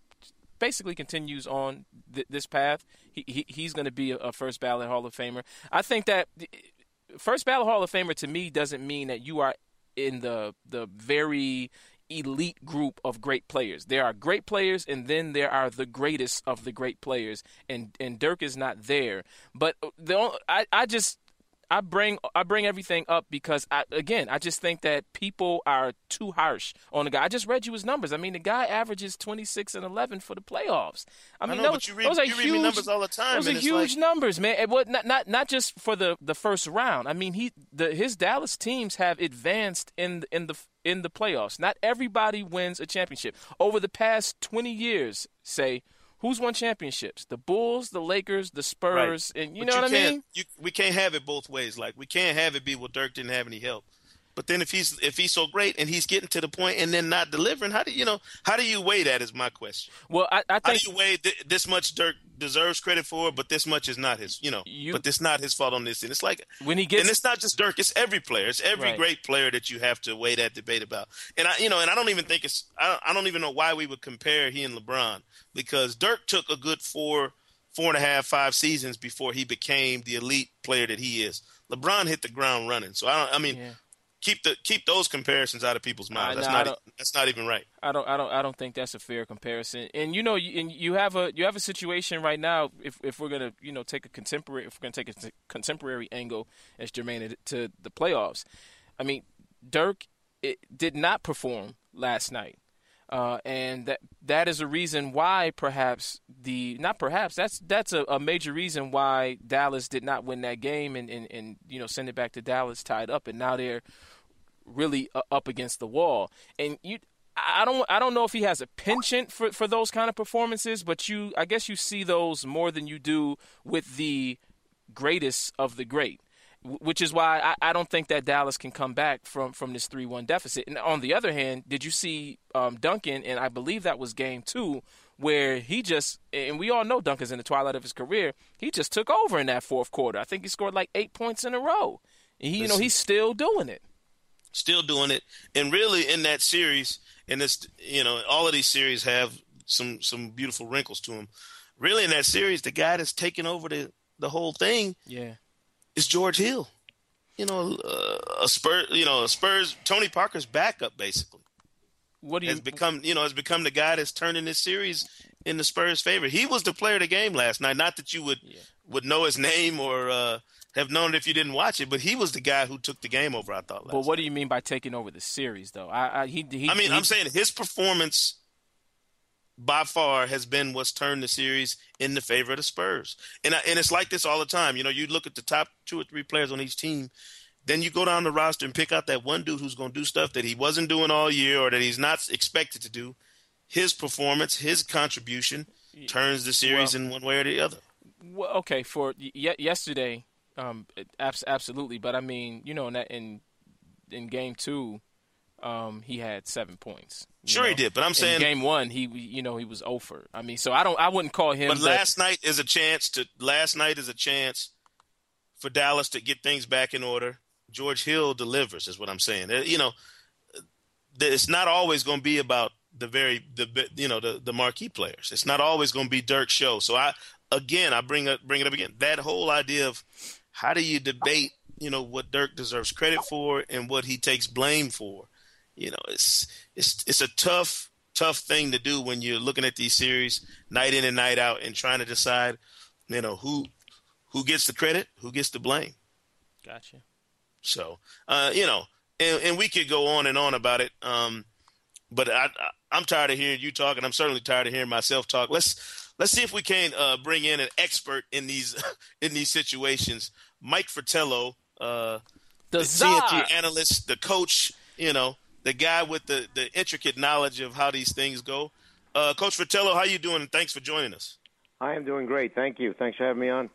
Speaker 5: basically continues on th- this path, he, he he's going to be a, a first ballot Hall of Famer. I think that first ballot Hall of Famer to me doesn't mean that you are in the the very elite group of great players. There are great players, and then there are the greatest of the great players, and and Dirk is not there. But uh, the on- I I just I bring I bring everything up because I again I just think that people are too harsh on the guy. I just read you his numbers. I mean the guy averages twenty six and eleven for the playoffs. I mean
Speaker 4: know,
Speaker 5: those,
Speaker 4: but you read-
Speaker 5: those are
Speaker 4: you read
Speaker 5: huge
Speaker 4: me numbers all the time,
Speaker 5: Those are huge
Speaker 4: like-
Speaker 5: numbers, man. And what not not not just for the the first round. I mean he the his Dallas teams have advanced in in the in the playoffs. Not everybody wins a championship over the past twenty years. Say. Who's won championships? The Bulls, the Lakers, the Spurs, and you
Speaker 4: But
Speaker 5: know what I mean?
Speaker 4: You, we can't have it both ways. Like we can't have it be well Dirk didn't have any help. But then if he's if he's so great and he's getting to the point and then not delivering, how do you know? How do you weigh that? Is my question.
Speaker 5: Well, I, I
Speaker 4: How
Speaker 5: think
Speaker 4: do you weigh th- this much Dirk deserves credit for, but this much is not his? You know,
Speaker 5: You-
Speaker 4: but it's not his fault on this. And it's like
Speaker 5: when he gets
Speaker 4: and it's not just Dirk; it's every player. It's every
Speaker 5: Right.
Speaker 4: great player that you have to weigh that debate about. And I, you know, and I don't even think it's. I don't, I don't even know why we would compare he and LeBron because Dirk took a good four, four and a half, five seasons before he became the elite player that he is. LeBron hit the ground running. So I don't. I mean,
Speaker 5: Yeah.
Speaker 4: Keep the keep those comparisons out of people's minds. That's
Speaker 5: no,
Speaker 4: not. That's not even right.
Speaker 5: I don't, I don't, I don't think that's a fair comparison. And you know, you, and you have a you have a situation right now. If if we're gonna you know take a contemporary, if we're gonna take a contemporary angle as germane to the playoffs, I mean, Dirk it, did not perform last night. Uh, and that that is a reason why perhaps the not perhaps that's that's a, a major reason why Dallas did not win that game and, and, and you know send it back to Dallas tied up and now they're really uh, up against the wall. And you, I don't, I don't know if he has a penchant for, for those kind of performances, but you, I guess you see those more than you do with the greatest of the great. Which is why I, I, don't think that Dallas can come back from, from this 3 1 deficit. And on the other hand, did you see um, Duncan? And I believe that was game two, where he just, and we all know Duncan's in the twilight of his career, he just took over in that fourth quarter. I think he scored like eight points in a row. And he, you know, he's still doing it.
Speaker 4: Still doing it. And really, in that series, and this, you know, all of these series have some some beautiful wrinkles to them. Really, in that series, the guy that's taking over the the whole thing,
Speaker 5: yeah,
Speaker 4: is George Hill. You know, uh, a Spurs, you know, a Spurs Tony Parker's backup basically.
Speaker 5: What do you
Speaker 4: has become, you know, has become the guy that's turning this series in the Spurs' favor. He was the player of the game last night. Not that you would yeah. would know his name or uh, have known it if you didn't watch it, but he was the guy who took the game over. I thought.
Speaker 5: but what do you mean by taking over the series, though? I, I he, he,
Speaker 4: I mean,
Speaker 5: he,
Speaker 4: I'm saying his performance by far has been what's turned the series in the favor of the Spurs. And and it's like this all the time. You know, you look at the top two or three players on each team, then you go down the roster and pick out that one dude who's going to do stuff that he wasn't doing all year or that he's not expected to do. His performance, his contribution turns the series well, in one way or the other.
Speaker 5: Well, okay, for y- yesterday, um, absolutely, but I mean, you know, in that in in game two, um, he had seven points.
Speaker 4: Sure,
Speaker 5: know?
Speaker 4: he did, but I'm saying
Speaker 5: in game one, he you know he was over. I mean, so I don't, I wouldn't call him.
Speaker 4: But last night is a chance to. Last night is a chance for Dallas to get things back in order. George Hill delivers, is what I'm saying. You know, it's not always going to be about the very the you know the the marquee players. It's not always going to be Dirk's show. So I again I bring up bring it up again. That whole idea of how do you debate you know what Dirk deserves credit for and what he takes blame for you know, it's it's it's a tough tough thing to do when you're looking at these series night in and night out and trying to decide, you know, who who gets the credit, who gets the blame.
Speaker 5: Gotcha.
Speaker 4: So, uh, you know, and, and we could go on and on about it. Um, but I, I, am tired of hearing you talk, and I'm certainly tired of hearing myself talk. Let's let's see if we can uh, bring in an expert in these in these situations. Mike Fratello, uh,
Speaker 5: the, the
Speaker 4: analyst, the coach. You know, the guy with the, the intricate knowledge of how these things go. Uh, Coach Fratello, how you doing? Thanks for joining us.
Speaker 7: I am doing great. Thank you. Thanks for having me on.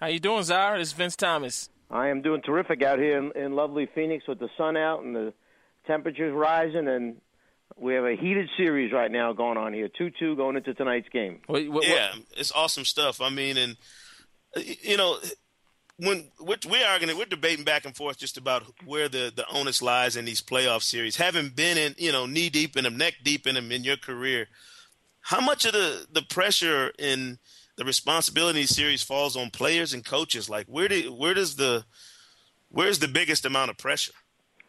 Speaker 5: How you doing, Czar? It's Vince Thomas.
Speaker 7: I am doing terrific out here in, in lovely Phoenix with the sun out and the temperatures rising, and we have a heated series right now going on here. Two-two going into tonight's game.
Speaker 4: What, what, yeah, it's awesome stuff. I mean, and you know, when we're, we're arguing, we're debating back and forth just about where the, the onus lies in these playoff series. Having been in, you know, knee deep in them, neck deep in them in your career, how much of the, the pressure in the responsibility series falls on players and coaches? Like, where do where does the where's the biggest amount of pressure?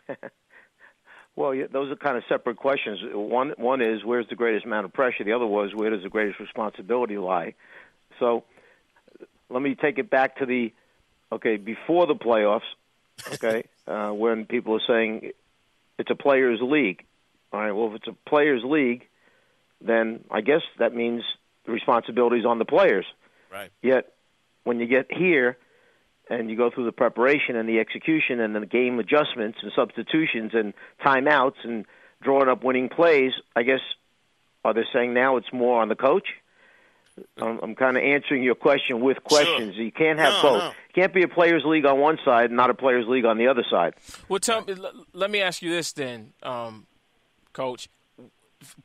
Speaker 7: well, those are kind of separate questions. One one is where's the greatest amount of pressure. The other was where does the greatest responsibility lie. So, let me take it back to the okay, before the playoffs, okay, uh, when people are saying it's a players' league. All right, well, if it's a players' league, then I guess that means the responsibility is on the players.
Speaker 4: Right.
Speaker 7: Yet, when you get here and you go through the preparation and the execution and the game adjustments and substitutions and timeouts and drawing up winning plays, I guess are they saying now it's more on the coach? I'm, I'm kind of answering your question with questions.
Speaker 4: Sure.
Speaker 7: You can't have
Speaker 4: no,
Speaker 7: both.
Speaker 4: No.
Speaker 7: Can't be a players' league on one side and not a players' league on the other side.
Speaker 5: Well, tell me. Let me ask you this then, um, Coach.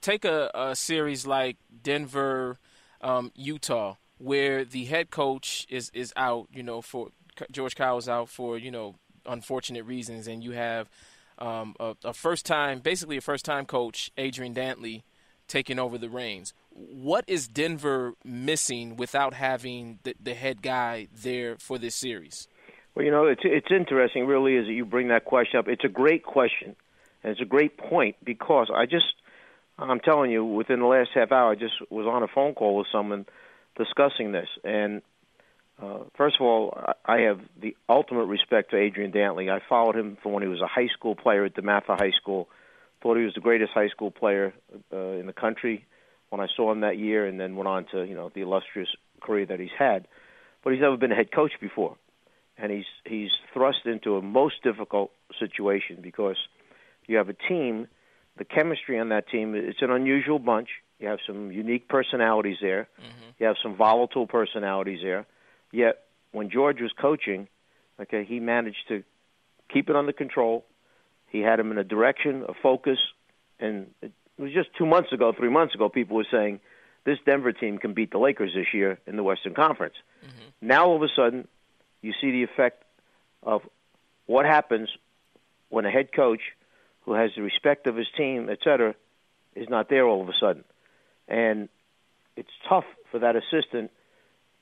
Speaker 5: Take a, a series like Denver, um, Utah, where the head coach is is out. You know, for George Karl is out for you know unfortunate reasons, and you have um, a, a first time, basically a first time coach, Adrian Dantley, taking over the reins what is Denver missing without having the, the head guy there for this series?
Speaker 7: Well, you know, it's it's interesting, really, is that you bring that question up. It's a great question, and it's a great point because I just, I'm telling you, within the last half hour, I just was on a phone call with someone discussing this. And uh, first of all, I have the ultimate respect for Adrian Dantley. I followed him from when he was a high school player at DeMatha High School. Thought he was the greatest high school player uh, in the country when I saw him that year, and then went on to you know the illustrious career that he's had. But he's never been a head coach before, and he's he's thrust into a most difficult situation because you have a team, the chemistry on that team. It's an unusual bunch. You have some unique personalities there. Mm-hmm. You have some volatile personalities there. Yet when George was coaching, Okay, he managed to keep it under control. He had him in a direction, a focus, and it was just two months ago, three months ago, people were saying this Denver team can beat the Lakers this year in the Western Conference. Mm-hmm. Now all of a sudden, you see the effect of what happens when a head coach who has the respect of his team, et cetera, is not there all of a sudden. And it's tough for that assistant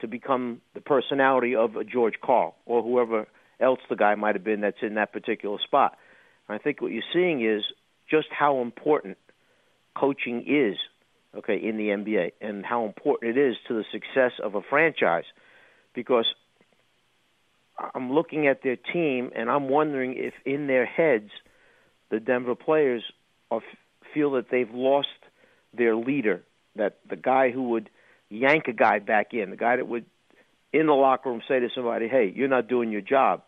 Speaker 7: to become the personality of a George Karl or whoever else the guy might have been that's in that particular spot. I think what you're seeing is just how important coaching is, okay, in the NBA and how important it is to the success of a franchise. Because I'm looking at their team and I'm wondering if in their heads the Denver players are, feel that they've lost their leader, that the guy who would yank a guy back in, the guy that would in the locker room say to somebody, "Hey, you're not doing your job,"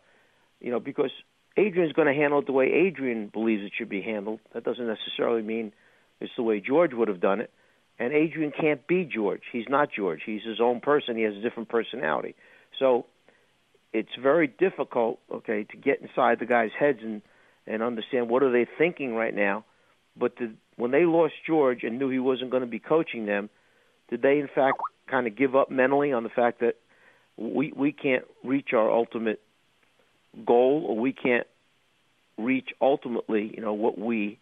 Speaker 7: you know, because Adrian's going to handle it the way Adrian believes it should be handled. That doesn't necessarily mean it's the way George would have done it. And Adrian can't be George. He's not George. He's his own person. He has a different personality. So it's very difficult, okay, to get inside the guys' heads and and understand what are they thinking right now. But the, when they lost George and knew he wasn't going to be coaching them, did they in fact kind of give up mentally on the fact that we we can't reach our ultimate goal or we can't reach ultimately, you know, what we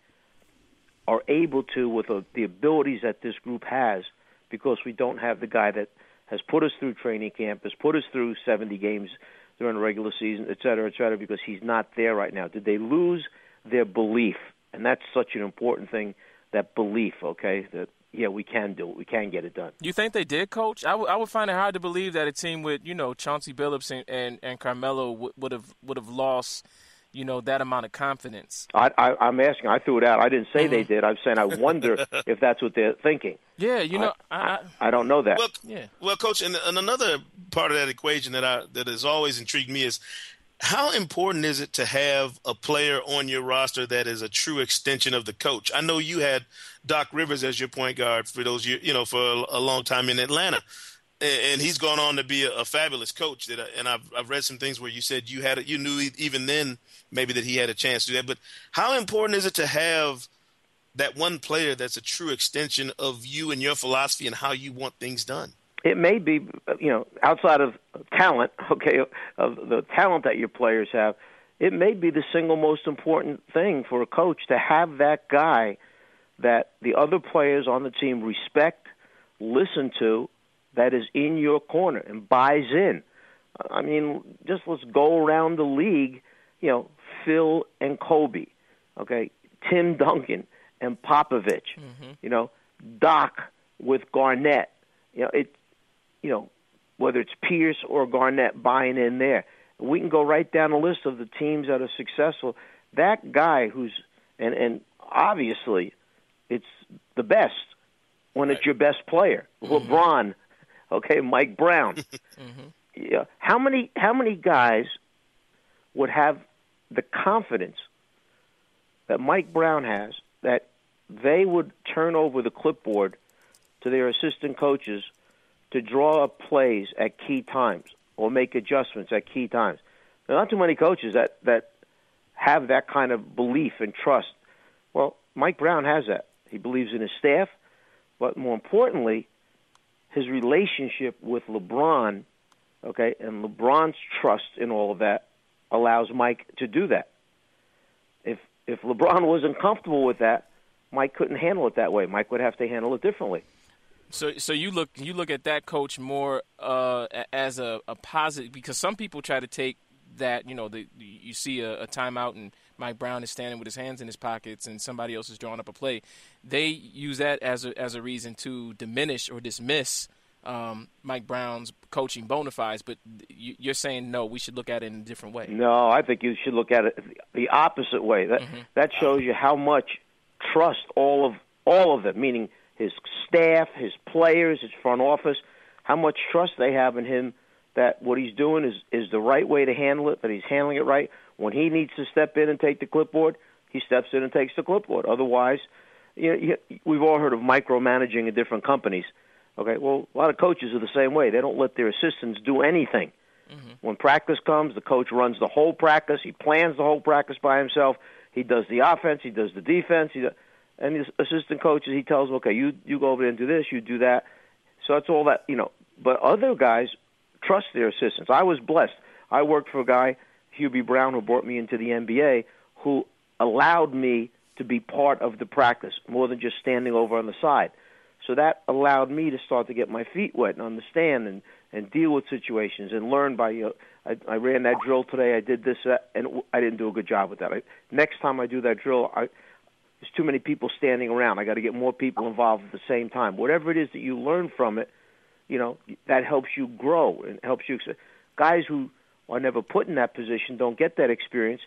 Speaker 7: are able to with a, the abilities that this group has because we don't have the guy that has put us through training camp, has put us through 70 games during the regular season, et cetera, et cetera, because he's not there right now. Did they lose their belief? And that's such an important thing, that belief, okay, that yeah, we can do it. We can get it done.
Speaker 5: You think they did, Coach? I, w- I would find it hard to believe that a team with you know Chauncey Billups and and, and Carmelo w- would have would have lost you know that amount of confidence.
Speaker 7: I, I, am asking. I threw it out. I didn't say mm-hmm. they did. I'm saying I wonder if that's what they're thinking.
Speaker 5: Yeah, you know,
Speaker 7: I, I, I don't know that.
Speaker 4: Well,
Speaker 5: yeah.
Speaker 4: well, coach, and, and another part of that equation that I that has always intrigued me is how important is it to have a player on your roster that is a true extension of the coach? I know you had Doc Rivers as your point guard for those you know for a, long time in Atlanta, and, he's gone on to be a, fabulous coach. That uh, and I've I've read some things where you said you had a, you knew even then maybe that he had a chance to do that. But how important is it to have that one player that's a true extension of you and your philosophy and how you want things done?
Speaker 7: It may be you know outside of talent okay of the talent that your players have it may be the single most important thing for a coach to have that guy that the other players on the team respect listen to that is in your corner and buys in i mean just let's go around the league you know phil and kobe okay tim duncan and popovich mm-hmm. you know doc with garnett you know it you know, whether it's Pierce or Garnett buying in there. We can go right down the list of the teams that are successful. That guy who's and and obviously it's the best when right. it's your best player. Mm-hmm. LeBron, okay, Mike Brown. mm-hmm. Yeah. How many how many guys would have the confidence that Mike Brown has that they would turn over the clipboard to their assistant coaches to draw up plays at key times or make adjustments at key times. There are not too many coaches that that have that kind of belief and trust. Well, Mike Brown has that. He believes in his staff, but more importantly, his relationship with LeBron, okay, and LeBron's trust in all of that allows Mike to do that. If if LeBron wasn't comfortable with that, Mike couldn't handle it that way. Mike would have to handle it differently.
Speaker 5: So, so you look you look at that coach more uh, as a, a, positive because some people try to take that you know the, you see a, a, timeout and Mike Brown is standing with his hands in his pockets and somebody else is drawing up a play. They use that as a as a reason to diminish or dismiss um, Mike Brown's coaching bona fides. But you're saying no, we should look at it in a different way.
Speaker 7: No, I think you should look at it the opposite way. That mm-hmm. that shows you how much trust all of all of them, meaning his staff, his players, his front office, how much trust they have in him that what he's doing is is the right way to handle it, that he's handling it right. When he needs to step in and take the clipboard, he steps in and takes the clipboard. Otherwise, you know, you, we've all heard of micromanaging in different companies. Okay, well, a lot of coaches are the same way. They don't let their assistants do anything. Mm-hmm. When practice comes, the coach runs the whole practice. He plans the whole practice by himself. He does the offense. He does the defense. He does, and his assistant coaches, he tells them, okay, you you go over there and do this, you do that. So that's all that you know. But other guys trust their assistants. I was blessed. I worked for a guy, Hubie Brown, who brought me into the NBA, who allowed me to be part of the practice more than just standing over on the side. So that allowed me to start to get my feet wet and understand and and deal with situations and learn by you. Know, I, I ran that drill today. I did this, that, and I didn't do a good job with that. I, next time I do that drill, I, there's too many people standing around. I got to get more people involved at the same time. Whatever it is that you learn from it, you know that helps you grow and helps you. Guys who are never put in that position don't get that experience.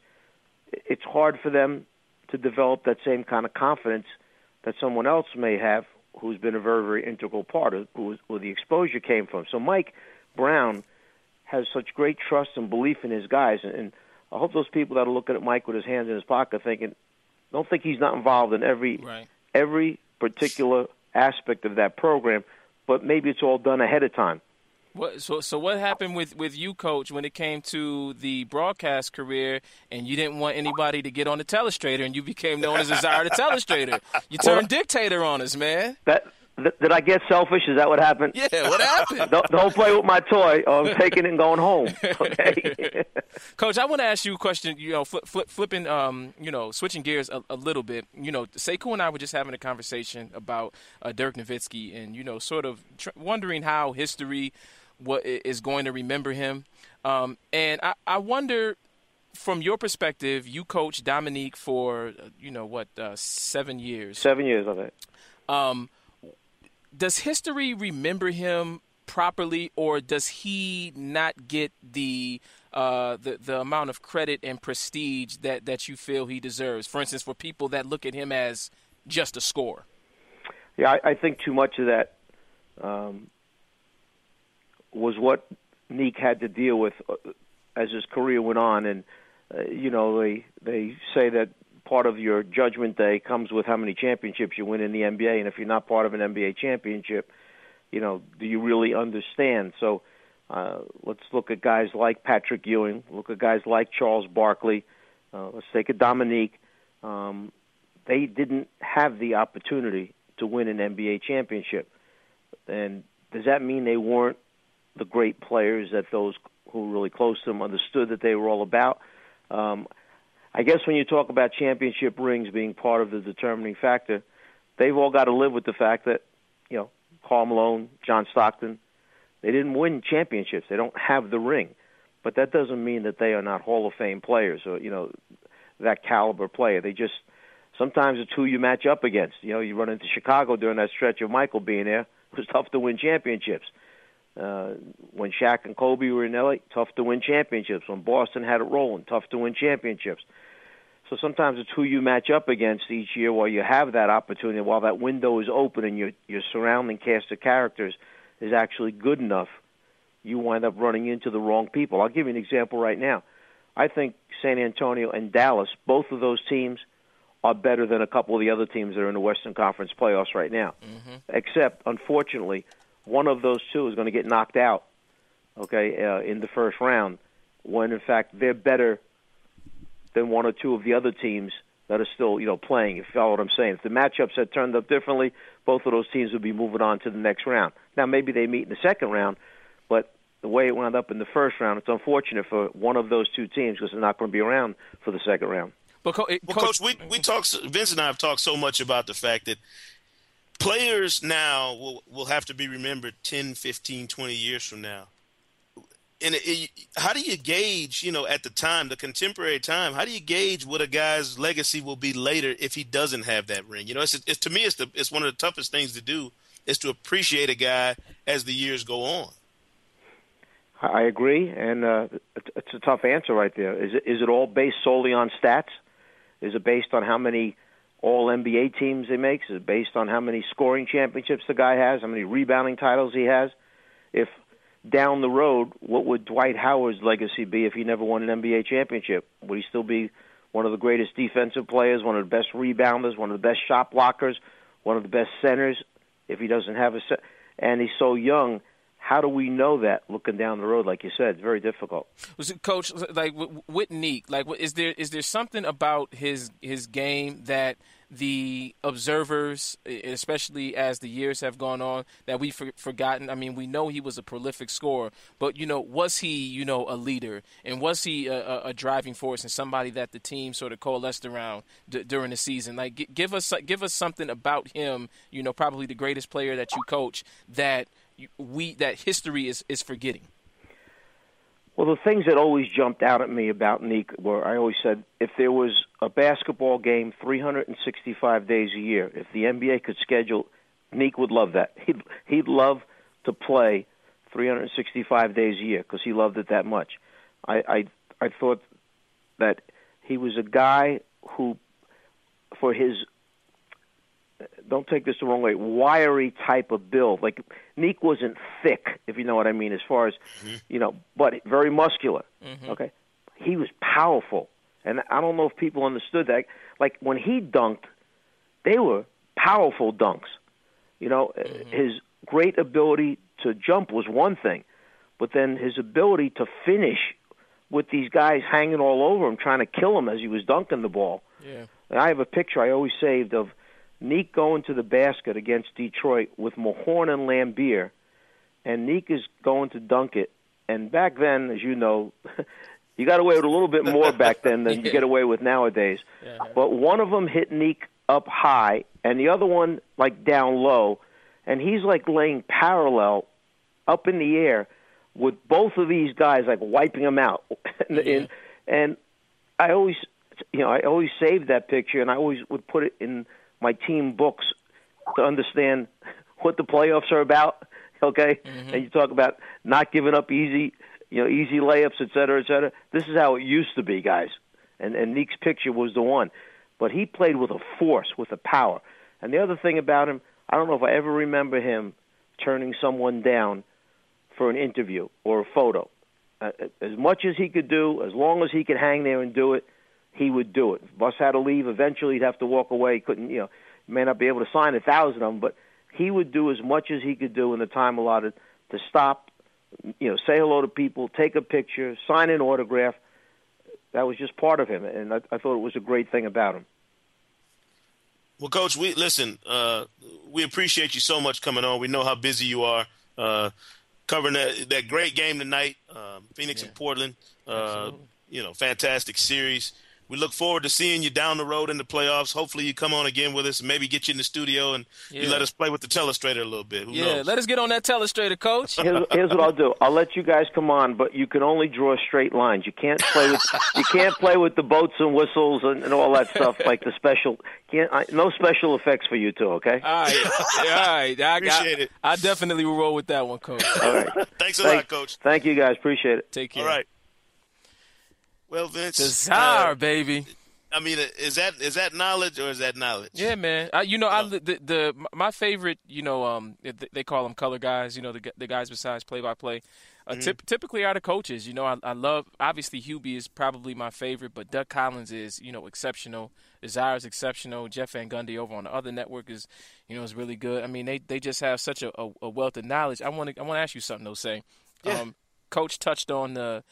Speaker 7: It's hard for them to develop that same kind of confidence that someone else may have who's been a very, very integral part of who, where the exposure came from. So Mike Brown has such great trust and belief in his guys, and, I hope those people that are looking at Mike with his hands in his pocket thinking, don't think he's not involved in every
Speaker 5: right.
Speaker 7: every particular aspect of that program, but maybe it's all done ahead of time.
Speaker 5: What, so, so what happened with, with you, coach, when it came to the broadcast career, and you didn't want anybody to get on the telestrator, and you became known as the Czar the Telestrator? You turned well, dictator on us, man.
Speaker 7: That did I get selfish? Is that what happened?
Speaker 5: Yeah, what happened?
Speaker 7: don't, don't, play with my toy. Or I'm taking it and going home. Okay.
Speaker 5: Coach, I want to ask you a question. You know, flip, flip, flipping, um, you know, switching gears a, a, little bit. You know, Sekou and I were just having a conversation about uh, Dirk Nowitzki, and you know, sort of tr- wondering how history what is going to remember him. Um, and I, I wonder from your perspective, you coached Dominique for uh, you know what uh, seven years.
Speaker 7: Seven years of it.
Speaker 5: Um, does history remember him properly, or does he not get the uh, the the amount of credit and prestige that that you feel he deserves? For instance, for people that look at him as just a scorer.
Speaker 7: Yeah, I, I think too much of that um, was what Neek had to deal with uh, as his career went on, and uh, you know they they say that part of your judgment day comes with how many championships you win in the NBA, and if you're not part of an NBA championship, you know, do you really understand? So uh, let's look at guys like Patrick Ewing, look at guys like Charles Barkley, uh, let's take a Dominique. Um, they didn't have the opportunity to win an NBA championship, and does that mean they weren't the great players that those who were really close to them understood that they were all about? Um, I guess when you talk about championship rings being part of the determining factor, they've all got to live with the fact that, you know, Karl Malone, John Stockton, they didn't win championships. They don't have the ring. But that doesn't mean that they are not Hall of Fame players or, you know, that caliber player. They just sometimes it's who you match up against. You know, you run into Chicago during that stretch of Michael being there. It was tough to win championships. Uh, when Shaq and Kobe were in LA, tough to win championships. When Boston had it rolling, tough to win championships. So sometimes it's who you match up against each year while you have that opportunity, while that window is open and your your surrounding cast of characters is actually good enough. You wind up running into the wrong people. I'll give you an example right now. I think San Antonio and Dallas, both of those teams, are better than a couple of the other teams that are in the Western Conference playoffs right now.
Speaker 5: Mm-hmm.
Speaker 7: Except, unfortunately, one of those two is going to get knocked out, okay, uh, in the first round, when in fact they're better than one or two of the other teams that are still, you know, playing. If you follow what I'm saying, if the matchups had turned up differently, both of those teams would be moving on to the next round. Now, maybe they meet in the second round, but the way it wound up in the first round, it's unfortunate for one of those two teams because they're not going to be around for the second round.
Speaker 4: But, Co- well, Coach, Coach, we we talk. Vince and I have talked so much about the fact that players now will will have to be remembered 10, 15, 20 years from now. And it, it, how do you gauge, you know, at the time, the contemporary time, how do you gauge what a guy's legacy will be later if he doesn't have that ring? You know, it's, it's to me, it's the it's one of the toughest things to do is to appreciate a guy as the years go on.
Speaker 7: I agree, and uh, it's a tough answer right there. Is it is it all based solely on stats? Is it based on how many all NBA teams he makes? Is based on how many scoring championships the guy has, how many rebounding titles he has? If down the road, what would Dwight Howard's legacy be if he never won an NBA championship? Would he still be one of the greatest defensive players, one of the best rebounders, one of the best shot blockers, one of the best centers if he doesn't have a set? And he's so young. How do we know that looking down the road? Like you said, it's very difficult.
Speaker 5: Coach, like with Neek, like is there is there something about his his game that the observers, especially as the years have gone on, that we've for, forgotten. I mean, we know he was a prolific scorer, but you know, was he, you know, a leader, and was he a, a driving force and somebody that the team sort of coalesced around d- during the season? Like, g- give us give us something about him. You know, probably the greatest player that you coach that we that history is is forgetting.
Speaker 7: Well, the things that always jumped out at me about Neek were I always said if there was a basketball game 365 days a year, if the NBA could schedule, Neek would love that. He'd he'd love to play 365 days a year because he loved it that much. I I I thought that he was a guy who, for his don't take this the wrong way, wiry type of build. Like Neek wasn't thick, if you know what I mean, as far as mm-hmm. you know, but very muscular. Mm-hmm. Okay, he was powerful, and I don't know if people understood that. Like when he dunked, they were powerful dunks. You know, mm-hmm. his great ability to jump was one thing, but then his ability to finish with these guys hanging all over him, trying to kill him as he was dunking the ball.
Speaker 5: Yeah.
Speaker 7: And I have a picture I always saved of Neek going to the basket against Detroit with Mahorn and Laimbeer, and Neek is going to dunk it. And back then, as you know, you got away with a little bit more back then than you get away with nowadays. Yeah. But one of them hit Neek up high, and the other one like down low, and he's like laying parallel up in the air with both of these guys like wiping them out. and, yeah. and and I always, you know, I always saved that picture, and I always would put it in my team books to understand what the playoffs are about. Okay, mm-hmm. and you talk about not giving up easy, you know, easy layups, et cetera, et cetera. This is how it used to be, guys. And and Neek's picture was the one, but he played with a force, with a power. And the other thing about him, I don't know if I ever remember him turning someone down for an interview or a photo. Uh, as much as he could do, as long as he could hang there and do it, he would do it. If Bus had to leave, eventually he'd have to walk away. He couldn't, you know, may not be able to sign a thousand of them, but he would do as much as he could do in the time allotted to stop, you know, say hello to people, take a picture, sign an autograph. That was just part of him, and I, I thought it was a great thing about him.
Speaker 4: Well, Coach, we listen. Uh, we appreciate you so much coming on. We know how busy you are uh, covering that that great game tonight, uh, Phoenix yeah. and Portland. Uh, you know, fantastic series we look forward to seeing you down the road in the playoffs. Hopefully, you come on again with us and maybe get you in the studio and yeah. you let us play with the telestrator a little bit. Who
Speaker 5: yeah,
Speaker 4: knows?
Speaker 5: let us get on that telestrator, coach.
Speaker 7: Here's, here's, what I'll do. I'll let you guys come on, but you can only draw straight lines. You can't play with you can't play with the boats and whistles and, and all that stuff like the special. Can't I, no special effects for you two, okay?
Speaker 5: All right, all right. I,
Speaker 4: Appreciate
Speaker 5: I,
Speaker 4: it.
Speaker 5: I definitely will roll with that one, coach.
Speaker 7: All right.
Speaker 4: Thanks a
Speaker 7: thank,
Speaker 4: lot, coach.
Speaker 7: Thank you, guys. Appreciate it.
Speaker 5: Take care.
Speaker 4: All right. Well, Vince,
Speaker 5: czar, uh, baby.
Speaker 4: I mean, is that is that knowledge or is that knowledge?
Speaker 5: Yeah, man. I, you know, I, the, the my favorite, you know, um, they call them color guys. You know, the the guys besides play by play. typically are the coaches. You know, I, I love obviously Hubie is probably my favorite, but Doug Collins is you know exceptional. The Czar is exceptional. Jeff Van Gundy over on the other network is, you know, is really good. I mean, they they just have such a, a, a wealth of knowledge. I want to I want to ask you something though. Say,
Speaker 4: yeah.
Speaker 5: um, Coach touched on the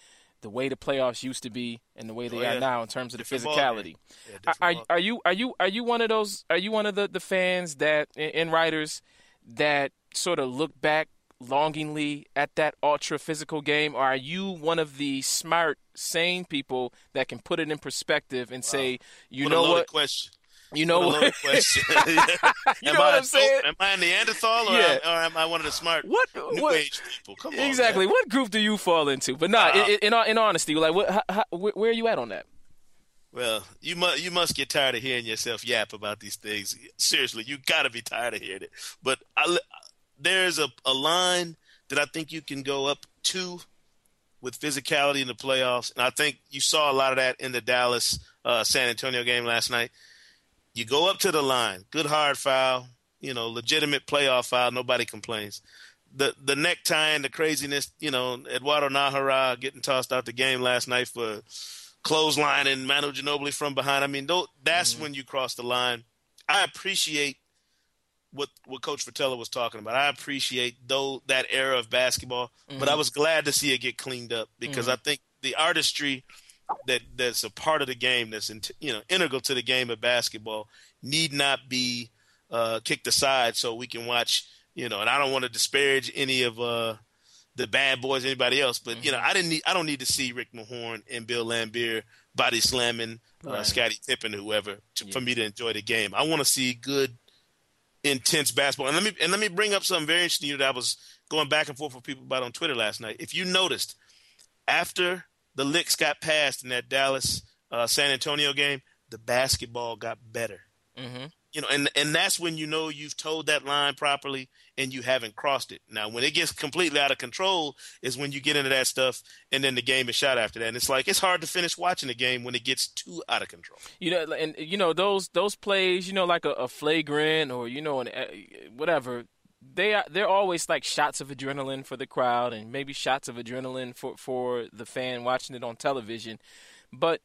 Speaker 5: the way the playoffs used to be and the way they oh, yeah. are now in terms of the physicality. Yeah, are, are, you are you are you one of those are you one of the, the fans that and writers that sort of look back longingly at that ultra physical game or are you one of the smart sane people that can put it in perspective and wow. say you
Speaker 4: what
Speaker 5: know what
Speaker 4: question
Speaker 5: you know
Speaker 4: what?
Speaker 5: what?
Speaker 4: question.
Speaker 5: you know what I'm saying?
Speaker 4: Am I a Neanderthal or, yeah. am, or am I one of the smart
Speaker 5: what,
Speaker 4: new
Speaker 5: what,
Speaker 4: age people? Come on,
Speaker 5: exactly.
Speaker 4: Man.
Speaker 5: What group do you fall into? But not nah, uh, in, in, in honesty, like what? How, how, where are you at on that?
Speaker 4: Well, you must you must get tired of hearing yourself yap about these things. Seriously, you got to be tired of hearing it. But I, there's a, a line that I think you can go up to with physicality in the playoffs, and I think you saw a lot of that in the Dallas uh, San Antonio game last night. You go up to the line, good hard foul, you know, legitimate playoff foul, nobody complains. The the necktie and the craziness, you know, Eduardo Najera getting tossed out the game last night for clothesline and Manu Ginobili from behind. I mean, that's mm-hmm. when you cross the line. I appreciate what what Coach Fratello was talking about. I appreciate though that era of basketball, mm-hmm. but I was glad to see it get cleaned up because mm-hmm. I think the artistry that that's a part of the game that's in, you know integral to the game of basketball need not be uh, kicked aside so we can watch you know and I don't want to disparage any of uh, the bad boys anybody else but mm-hmm. you know mm-hmm. I didn't need I don't need to see Rick Mahorn and Bill Laimbeer body slamming uh, right. Scottie Pippen whoever to, yeah. for me to enjoy the game I want to see good intense basketball and let me and let me bring up something very interesting that I was going back and forth with people about on Twitter last night if you noticed after the licks got passed in that Dallas uh, San Antonio game, the basketball got better. Mm-hmm. You know, and and that's when you know you've told that line properly and you haven't crossed it. Now, when it gets completely out of control, is when you get into that stuff, and then the game is shot after that. And it's like it's hard to finish watching the game when it gets too out of control.
Speaker 5: You know, and you know those those plays, you know, like a, a flagrant or you know, an, uh, whatever they are they're always like shots of adrenaline for the crowd and maybe shots of adrenaline for for the fan watching it on television. But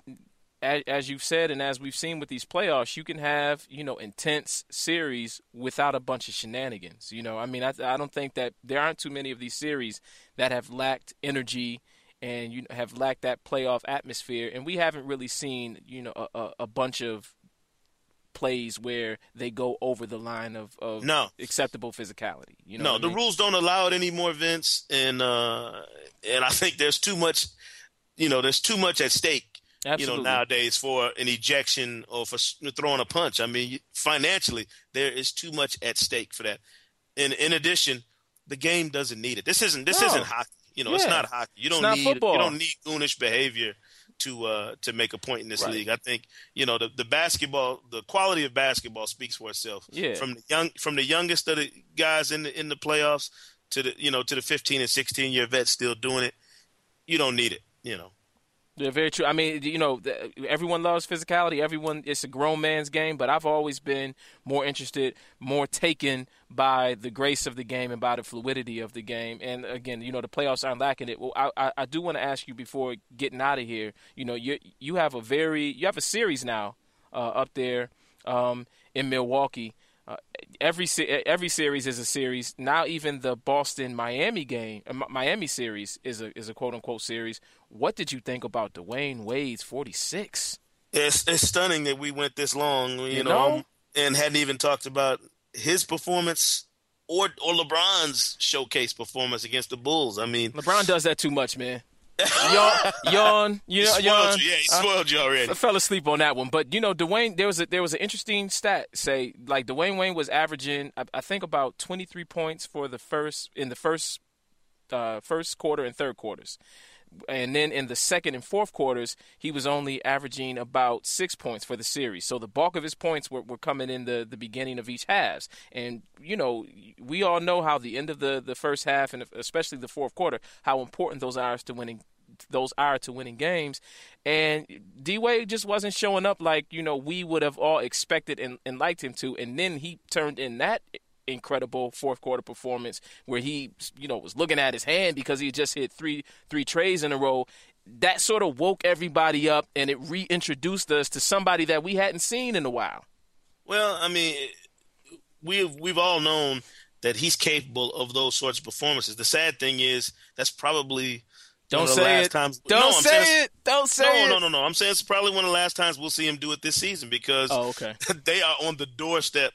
Speaker 5: as, you've said and as we've seen with these playoffs you can have you know intense series without a bunch of shenanigans you know? I mean i, I don't think that there aren't too many of these series that have lacked energy and you have lacked that playoff atmosphere. And we haven't really seen you know a, a bunch of plays where they go over the line of, of
Speaker 4: no.
Speaker 5: acceptable physicality. You
Speaker 4: know
Speaker 5: no,
Speaker 4: the
Speaker 5: mean?
Speaker 4: rules don't allow it anymore, Vince, and uh, and I think there's too much, you know, there's too much at stake.
Speaker 5: Absolutely.
Speaker 4: You know, nowadays for an ejection or for throwing a punch. I mean, financially, there is too much at stake for that. And in addition, the game doesn't need it. This isn't this no. isn't hockey. You know, yeah. it's not hockey. You don't need
Speaker 5: football.
Speaker 4: you don't need goonish behavior to uh, to make a point in this right. league. I think you know the, the basketball, the quality of basketball speaks for itself.
Speaker 5: Yeah.
Speaker 4: From the young, from the youngest of the guys in the in the playoffs to the you know to the 15 and 16 year vets still doing it. You don't need it. You know.
Speaker 5: Yeah, very true. I mean, you know, everyone loves physicality. Everyone, it's a grown man's game, but I've always been more interested, more taken by the grace of the game and by the fluidity of the game. And again, you know, the playoffs aren't lacking it. Well, I, I, I do want to ask you before getting out of here. You know, you you have a very you have a series now uh, up there um, in Milwaukee. Uh, every every series is a series. Now even the Boston Miami game, uh, Miami series is a is a quote unquote series. What did you think about Dwyane Wade's forty six?
Speaker 4: It's it's stunning that we went this long, you,
Speaker 5: you
Speaker 4: know,
Speaker 5: know,
Speaker 4: and hadn't even talked about his performance or or LeBron's showcase performance against the Bulls. I mean,
Speaker 5: LeBron does that too much, man yawn, yawn, you know,
Speaker 4: yawn. You. Yeah, he spoiled you already. I
Speaker 5: fell asleep on that one, but you know, Dwyane. There was a there was an interesting stat. Say like Dwyane Wade was averaging, I, I think about twenty three points for the first in the first uh, first quarter and third quarters. And then in the second and fourth quarters, he was only averaging about six points for the series. So the bulk of his points were, were coming in the, the beginning of each halves. And, you know, we all know how the end of the, the first half and especially the fourth quarter, how important those are to winning those are to winning games. And D Wade just wasn't showing up like, you know, we would have all expected and, and liked him to. And then he turned in that incredible fourth quarter performance where he, you know, was looking at his hand because he just hit three three trays in a row. That sort of woke everybody up and it reintroduced us to somebody that we hadn't seen in a while.
Speaker 4: Well, I mean, we've we've all known that he's capable of those sorts of performances. The sad thing is that's probably
Speaker 5: don't say it.
Speaker 4: Times,
Speaker 5: Don't
Speaker 4: no,
Speaker 5: say it. Don't say
Speaker 4: no,
Speaker 5: it.
Speaker 4: No, no, no, I'm saying it's probably one of the last times we'll see him do it this season because
Speaker 5: oh, okay.
Speaker 4: they are on the doorstep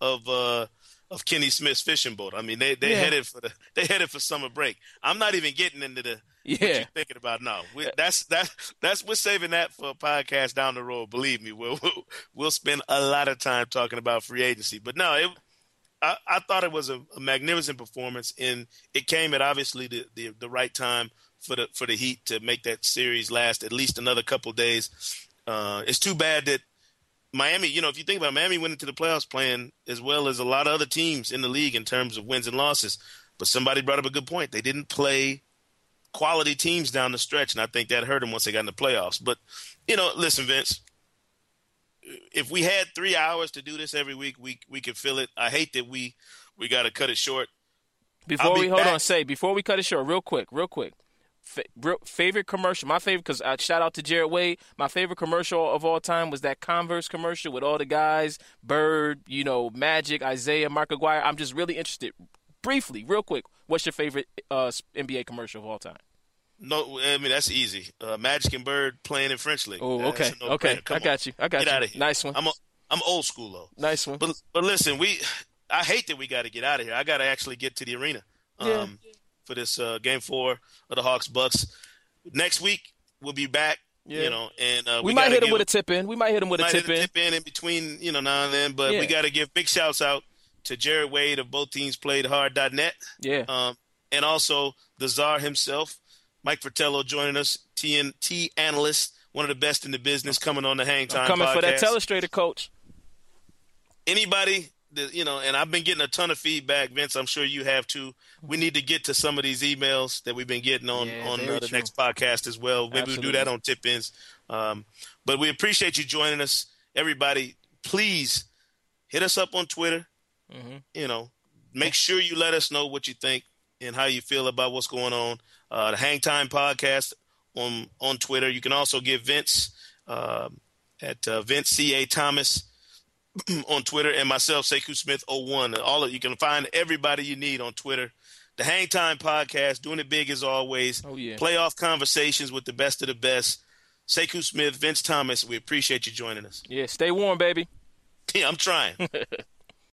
Speaker 4: of uh, of Kenny Smith's fishing boat. I mean, they they
Speaker 5: yeah.
Speaker 4: headed for the they headed for summer break. I'm not even getting into the
Speaker 5: yeah.
Speaker 4: what you're thinking about. No, we, that's that that's we're saving that for a podcast down the road. Believe me, we'll we'll, we'll spend a lot of time talking about free agency. But no, it, I, I thought it was a, a magnificent performance, and it came at obviously the, the the right time for the for the Heat to make that series last at least another couple days. Uh, it's too bad that Miami. You know, if you think about it, Miami went into the playoffs playing as well as a lot of other teams in the league in terms of wins and losses. But somebody brought up a good point. They didn't play quality teams down the stretch, and I think that hurt them once they got in the playoffs. But you know, listen, Vince. If we had three hours to do this every week, we we could fill it. I hate that we we got to cut it short.
Speaker 5: Before
Speaker 4: be
Speaker 5: we hold
Speaker 4: back.
Speaker 5: on, say before we cut it short, real quick, real quick Fa- favorite commercial, my favorite, because I shout out to Jared Wade. My favorite commercial of all time was that Converse commercial with all the guys, Bird, you know, Magic, Isiah, Mark Aguirre. I'm just really interested. Briefly, real quick, what's your favorite uh, NBA commercial of all time?
Speaker 4: No, I mean that's easy. Uh, Magic and Bird playing in French League.
Speaker 5: Oh, okay, okay, I got you. I got
Speaker 4: get
Speaker 5: you.
Speaker 4: out of here.
Speaker 5: Nice one.
Speaker 4: I'm a, I'm old school though.
Speaker 5: Nice one.
Speaker 4: But but listen, we I hate that we got to get out of here. I got to actually get to the arena. Um,
Speaker 5: Yeah.
Speaker 4: For this uh, game four of the Hawks Bucks. Next week we'll be back.
Speaker 5: Yeah.
Speaker 4: You know, and uh,
Speaker 5: we,
Speaker 4: we,
Speaker 5: might hit him
Speaker 4: give-
Speaker 5: with a tip in. We might hit him with a tip
Speaker 4: a tip in in between, you know, now and then. But
Speaker 5: Yeah.
Speaker 4: we got to give big shouts out to Jared Wade of both teams played hard.net.
Speaker 5: Yeah.
Speaker 4: Um, and also the czar himself, Mike Fratello, joining us, TNT analyst, one of the best in the business, coming on the Hang Time
Speaker 5: Coming for that
Speaker 4: podcast.
Speaker 5: telestrator coach.
Speaker 4: Anybody you know, and I've been getting a ton of feedback, Vince. I'm sure you have too. We need to get to some of these emails that we've been getting on
Speaker 5: Yeah,
Speaker 4: on uh, the
Speaker 5: true.
Speaker 4: next podcast as well. Maybe we'll do that on tip ins. Um, but we appreciate you joining us, everybody. Please hit us up on Twitter.
Speaker 5: Mm-hmm.
Speaker 4: You know, make sure you let us know what you think and how you feel about what's going on. Uh, the Hang Time podcast on on Twitter. You can also give Vince um at uh, Vince C A Thomas on Twitter and myself Sekou Smith 01. All of you can find everybody you need on Twitter. The Hang Time podcast, doing it big as always.
Speaker 5: Oh, yeah.
Speaker 4: Playoff conversations with the best of the best. Sekou Smith, Vince Thomas. We appreciate you joining us.
Speaker 5: Yeah, stay warm, baby.
Speaker 4: Yeah, I'm trying.